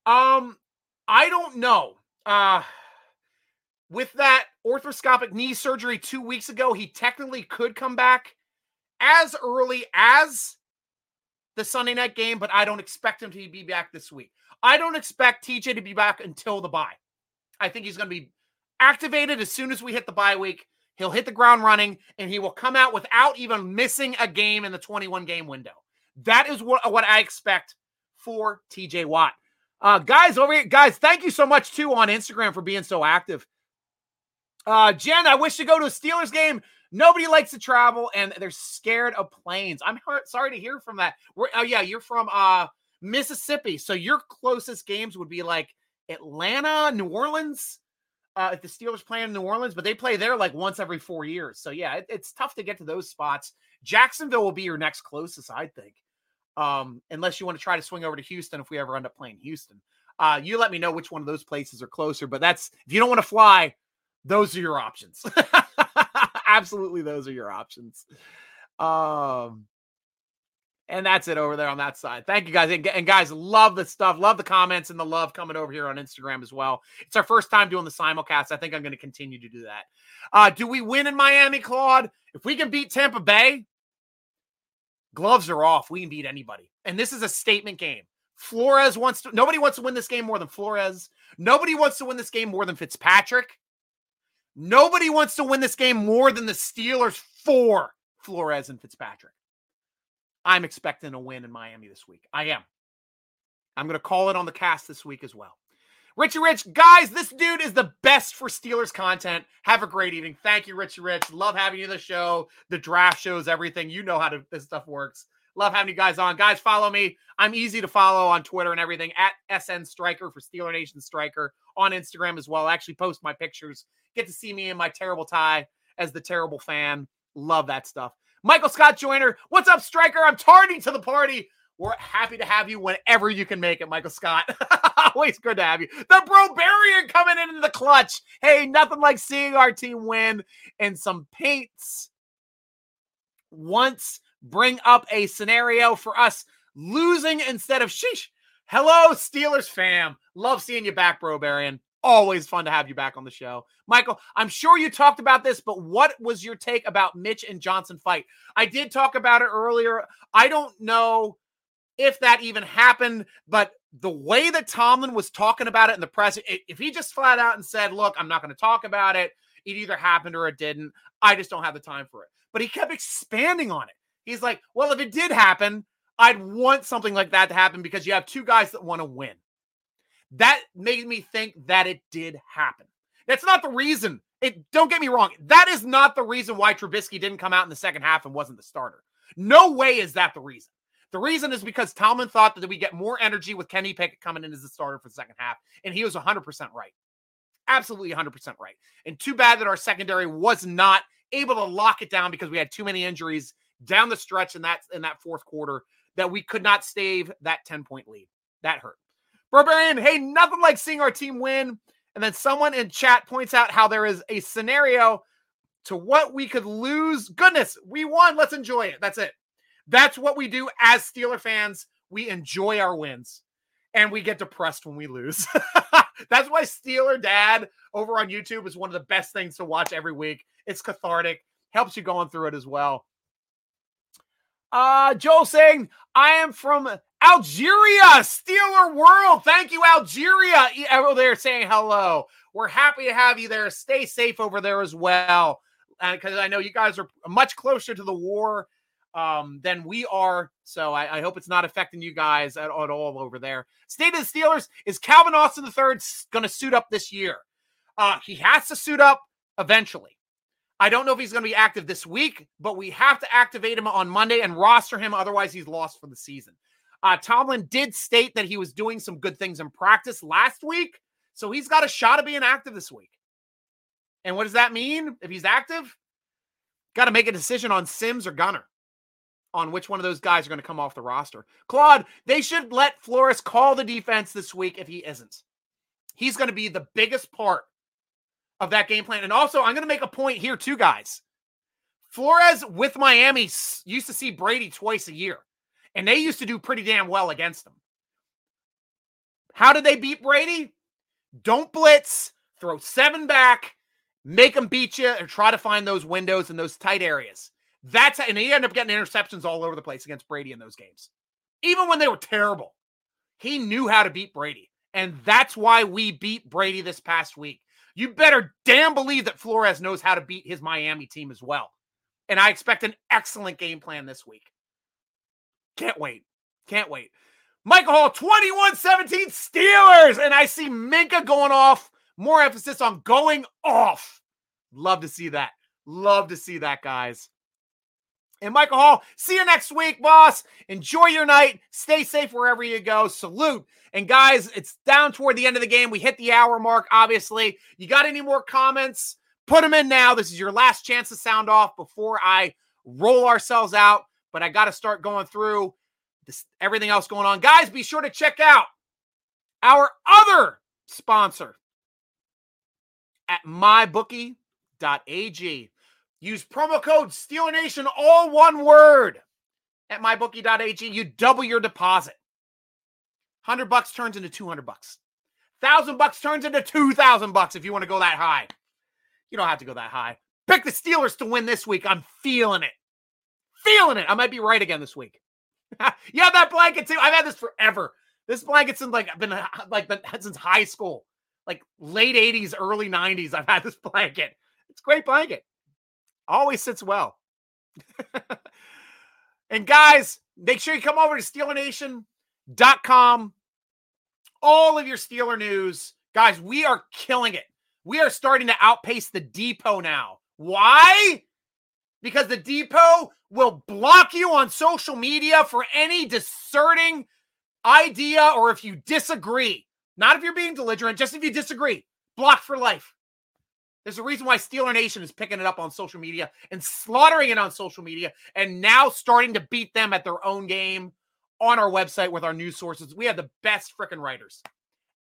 S2: Um, I don't know. Uh with that orthoscopic knee surgery two weeks ago, he technically could come back as early as the Sunday night game, but I don't expect him to be back this week. I don't expect TJ to be back until the bye. I think he's going to be activated as soon as we hit the bye week. He'll hit the ground running and he will come out without even missing a game in the 21 game window. That is what, what I expect for TJ Watt. Uh, guys over here, guys, thank you so much too on Instagram for being so active. Uh, Jen, I wish to go to a Steelers game. Nobody likes to travel and they're scared of planes. I'm sorry to hear from that. We're, oh yeah, you're from uh Mississippi, so your closest games would be like Atlanta, New Orleans. Uh, if the Steelers play in New Orleans, but they play there like once every four years. So yeah, it, it's tough to get to those spots. Jacksonville will be your next closest, I think. Um, unless you want to try to swing over to Houston if we ever end up playing Houston. Uh, you let me know which one of those places are closer. But that's if you don't want to fly, those are your options. Absolutely, those are your options. Um, and that's it over there on that side. Thank you guys. And, guys, love the stuff. Love the comments and the love coming over here on Instagram as well. It's our first time doing the simulcast. I think I'm going to continue to do that. Uh, do we win in Miami, Claude? If we can beat Tampa Bay, gloves are off. We can beat anybody. And this is a statement game. Flores wants to, nobody wants to win this game more than Flores. Nobody wants to win this game more than Fitzpatrick. Nobody wants to win this game more than the Steelers for Flores and Fitzpatrick. I'm expecting a win in Miami this week. I am. I'm going to call it on the cast this week as well. Richie Rich, guys, this dude is the best for Steelers content. Have a great evening. Thank you, Richie Rich. Love having you in the show. The draft shows, everything. You know how to, this stuff works. Love having you guys on. Guys, follow me. I'm easy to follow on Twitter and everything at SN Striker for Steeler Nation Striker on Instagram as well. I actually post my pictures. Get to see me in my terrible tie as the terrible fan. Love that stuff. Michael Scott Joyner. What's up, Striker? I'm tardy to the party. We're happy to have you whenever you can make it, Michael Scott. Always good to have you. The Brobarian coming in in the clutch. Hey, nothing like seeing our team win and some paints. Once bring up a scenario for us losing instead of sheesh. Hello, Steelers fam. Love seeing you back, Brobarian. Always fun to have you back on the show. Michael, I'm sure you talked about this, but what was your take about Mitch and Johnson fight? I did talk about it earlier. I don't know if that even happened, but the way that Tomlin was talking about it in the press, if he just flat out and said, Look, I'm not going to talk about it, It either happened or it didn't. I just don't have the time for it. But he kept expanding on it. He's like, well, if it did happen, I'd want something like that to happen because you have two guys that want to win. That made me think that it did happen. That's not the reason. It don't get me wrong. That is not the reason why Trubisky didn't come out in the second half and wasn't the starter. No way is that the reason. The reason is because Tomlin thought that we get more energy with Kenny Pickett coming in as the starter for the second half, and he was 100% right. Absolutely 100% right. And too bad that our secondary was not able to lock it down because we had too many injuries down the stretch in that in that fourth quarter that we could not stave that 10 point lead. That hurt. Barbarian, hey, nothing like seeing our team win. And then someone in chat points out how there is a scenario to what we could lose. Goodness, we won. Let's enjoy it. That's it. That's what we do as Steeler fans. We enjoy our wins and we get depressed when we lose. That's why Steeler Dad over on YouTube is one of the best things to watch every week. It's cathartic, helps you going through it as well. Uh, Joel saying, I am from Algeria, Steeler World. Thank you, Algeria. Over there saying hello. We're happy to have you there. Stay safe over there as well. Because uh, I know you guys are much closer to the war um, than we are. So I, I, hope it's not affecting you guys at, at all over there. State of the Steelers is Calvin Austin III going to suit up this year? Uh, he has to suit up eventually. I don't know if he's going to be active this week, but we have to activate him on Monday and roster him. Otherwise, he's lost for the season. Uh, Tomlin did state that he was doing some good things in practice last week. So he's got a shot of being active this week. And what does that mean if he's active? Got to make a decision on Sims or Gunner on which one of those guys are going to come off the roster. Claude, they should let Flores call the defense this week if he isn't. He's going to be the biggest part of that game plan. And also, I'm going to make a point here, too, guys. Flores with Miami used to see Brady twice a year, and they used to do pretty damn well against him. How did they beat Brady? Don't blitz, throw seven back, make them beat you, and try to find those windows in those tight areas. That's and he ended up getting interceptions all over the place against Brady in those games. Even when they were terrible, he knew how to beat Brady. And that's why we beat Brady this past week. You better damn believe that Flores knows how to beat his Miami team as well. And I expect an excellent game plan this week. Can't wait. Can't wait. Michael Hall, 21 17 Steelers. And I see Minkah going off. More emphasis on going off. Love to see that. Love to see that, guys. And Michael Hall, see you next week, boss. Enjoy your night. Stay safe wherever you go. Salute. And guys, it's down toward the end of the game. We hit the hour mark, obviously. You got any more comments? Put them in now. This is your last chance to sound off before I roll ourselves out. But I got to start going through this, everything else going on. Guys, be sure to check out our other sponsor at mybookie.ag. Use promo code Steeler Nation, all one word, at mybookie.ag. You double your deposit. 100 bucks turns into 200 bucks. 1000 bucks turns into 2000 bucks if you want to go that high. You don't have to go that high. Pick the Steelers to win this week. I'm feeling it. Feeling it. I might be right again this week. you have that blanket too. I've had this forever. This blanket's in like been like since high school, like late 80s, early 90s. I've had this blanket. It's a great blanket. Always sits well. and guys, make sure you come over to SteelerNation.com. All of your Steeler news. Guys, we are killing it. We are starting to outpace the depot now. Why? Because the depot will block you on social media for any discerning idea or if you disagree. Not if you're being belligerent, just if you disagree. Block for life. There's a reason why Steeler Nation is picking it up on social media and slaughtering it on social media and now starting to beat them at their own game on our website with our news sources. We have the best freaking writers,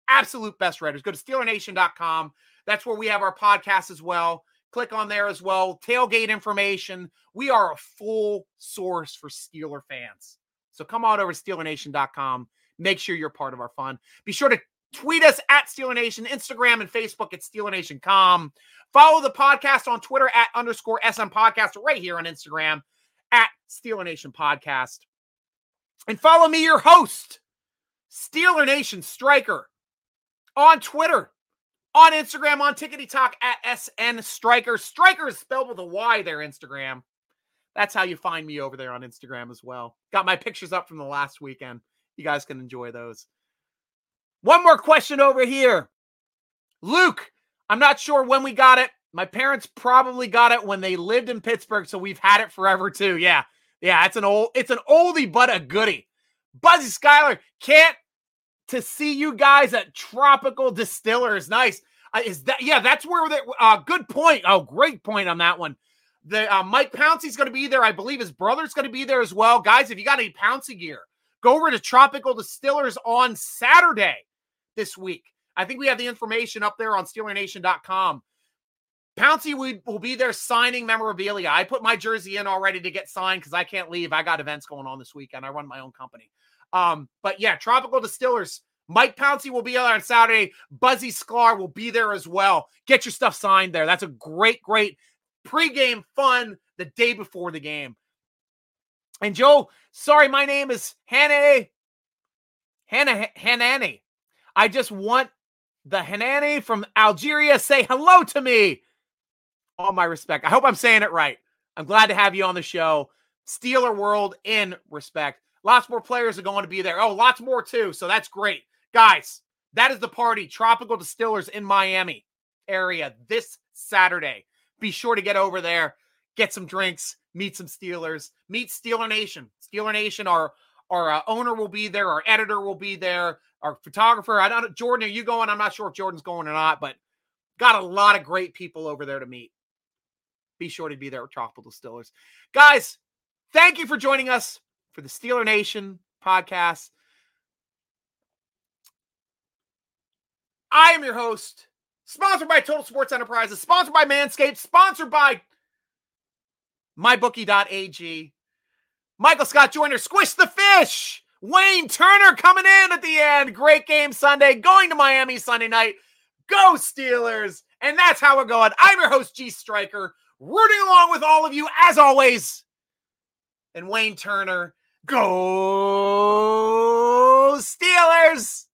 S2: absolute best writers. Go to SteelerNation.com. That's where we have our podcast as well. Click on there as well. Tailgate information. We are a full source for Steeler fans. So come on over to SteelerNation.com. Make sure you're part of our fun. Be sure to Tweet us at Steeler Nation, Instagram and Facebook at SteelerNation.com. Follow the podcast on Twitter at underscore SM Podcast, right here on Instagram at Steeler Nation Podcast. And follow me, your host, Steeler Nation Striker, on Twitter on Instagram on Tickety Talk at SN Striker. Striker is spelled with a Y there, Instagram. That's how you find me over there on Instagram as well. Got my pictures up from the last weekend. You guys can enjoy those. One more question over here. Luke, I'm not sure when we got it. My parents probably got it when they lived in Pittsburgh, so we've had it forever too. Yeah. Yeah, it's an old it's an oldie but a goodie. Buzzy Skyler, can't to see you guys at Tropical Distillers. Nice. Uh, is that yeah, that's where the uh good point. Oh, great point on that one. The uh, Mike Pouncey's going to be there. I believe his brother's going to be there as well. Guys, if you got any Pouncey gear, go over to Tropical Distillers on Saturday this week. I think we have the information up there on SteelerNation.com. Pouncey will, will be there signing memorabilia. I put my jersey in already to get signed because I can't leave. I got events going on this weekend. I run my own company. Um, but yeah, Tropical Distillers. Mike Pouncey will be there on Saturday. Buzzy Sklar will be there as well. Get your stuff signed there. That's a great, great pregame fun the day before the game. And Joe, sorry, my name is Hannah Hannah Hanani. I just want the Hanani from Algeria say hello to me. All my respect. I hope I'm saying it right. I'm glad to have you on the show. Steeler World in respect. Lots more players are going to be there. Oh, lots more too. So that's great. Guys, that is the party. Tropical Distillers in Miami area this Saturday. Be sure to get over there, get some drinks, meet some Steelers, meet Steeler Nation. Steeler Nation, our our uh, owner will be there, our editor will be there, our photographer. I don't Jordan, are you going? I'm not sure if Jordan's going or not, but got a lot of great people over there to meet. Be sure to be there at Tropical Distillers. Guys, thank you for joining us for the Steeler Nation podcast. I am your host, sponsored by Total Sports Enterprises, sponsored by Manscaped, sponsored by MyBookie.ag. Michael Scott Joyner, Squish the Fish. Wayne Turner coming in at the end. Great game Sunday. Going to Miami Sunday night. Go Steelers. And that's how we're going. I'm your host, G Striker, rooting along with all of you as always. And Wayne Turner, go Steelers.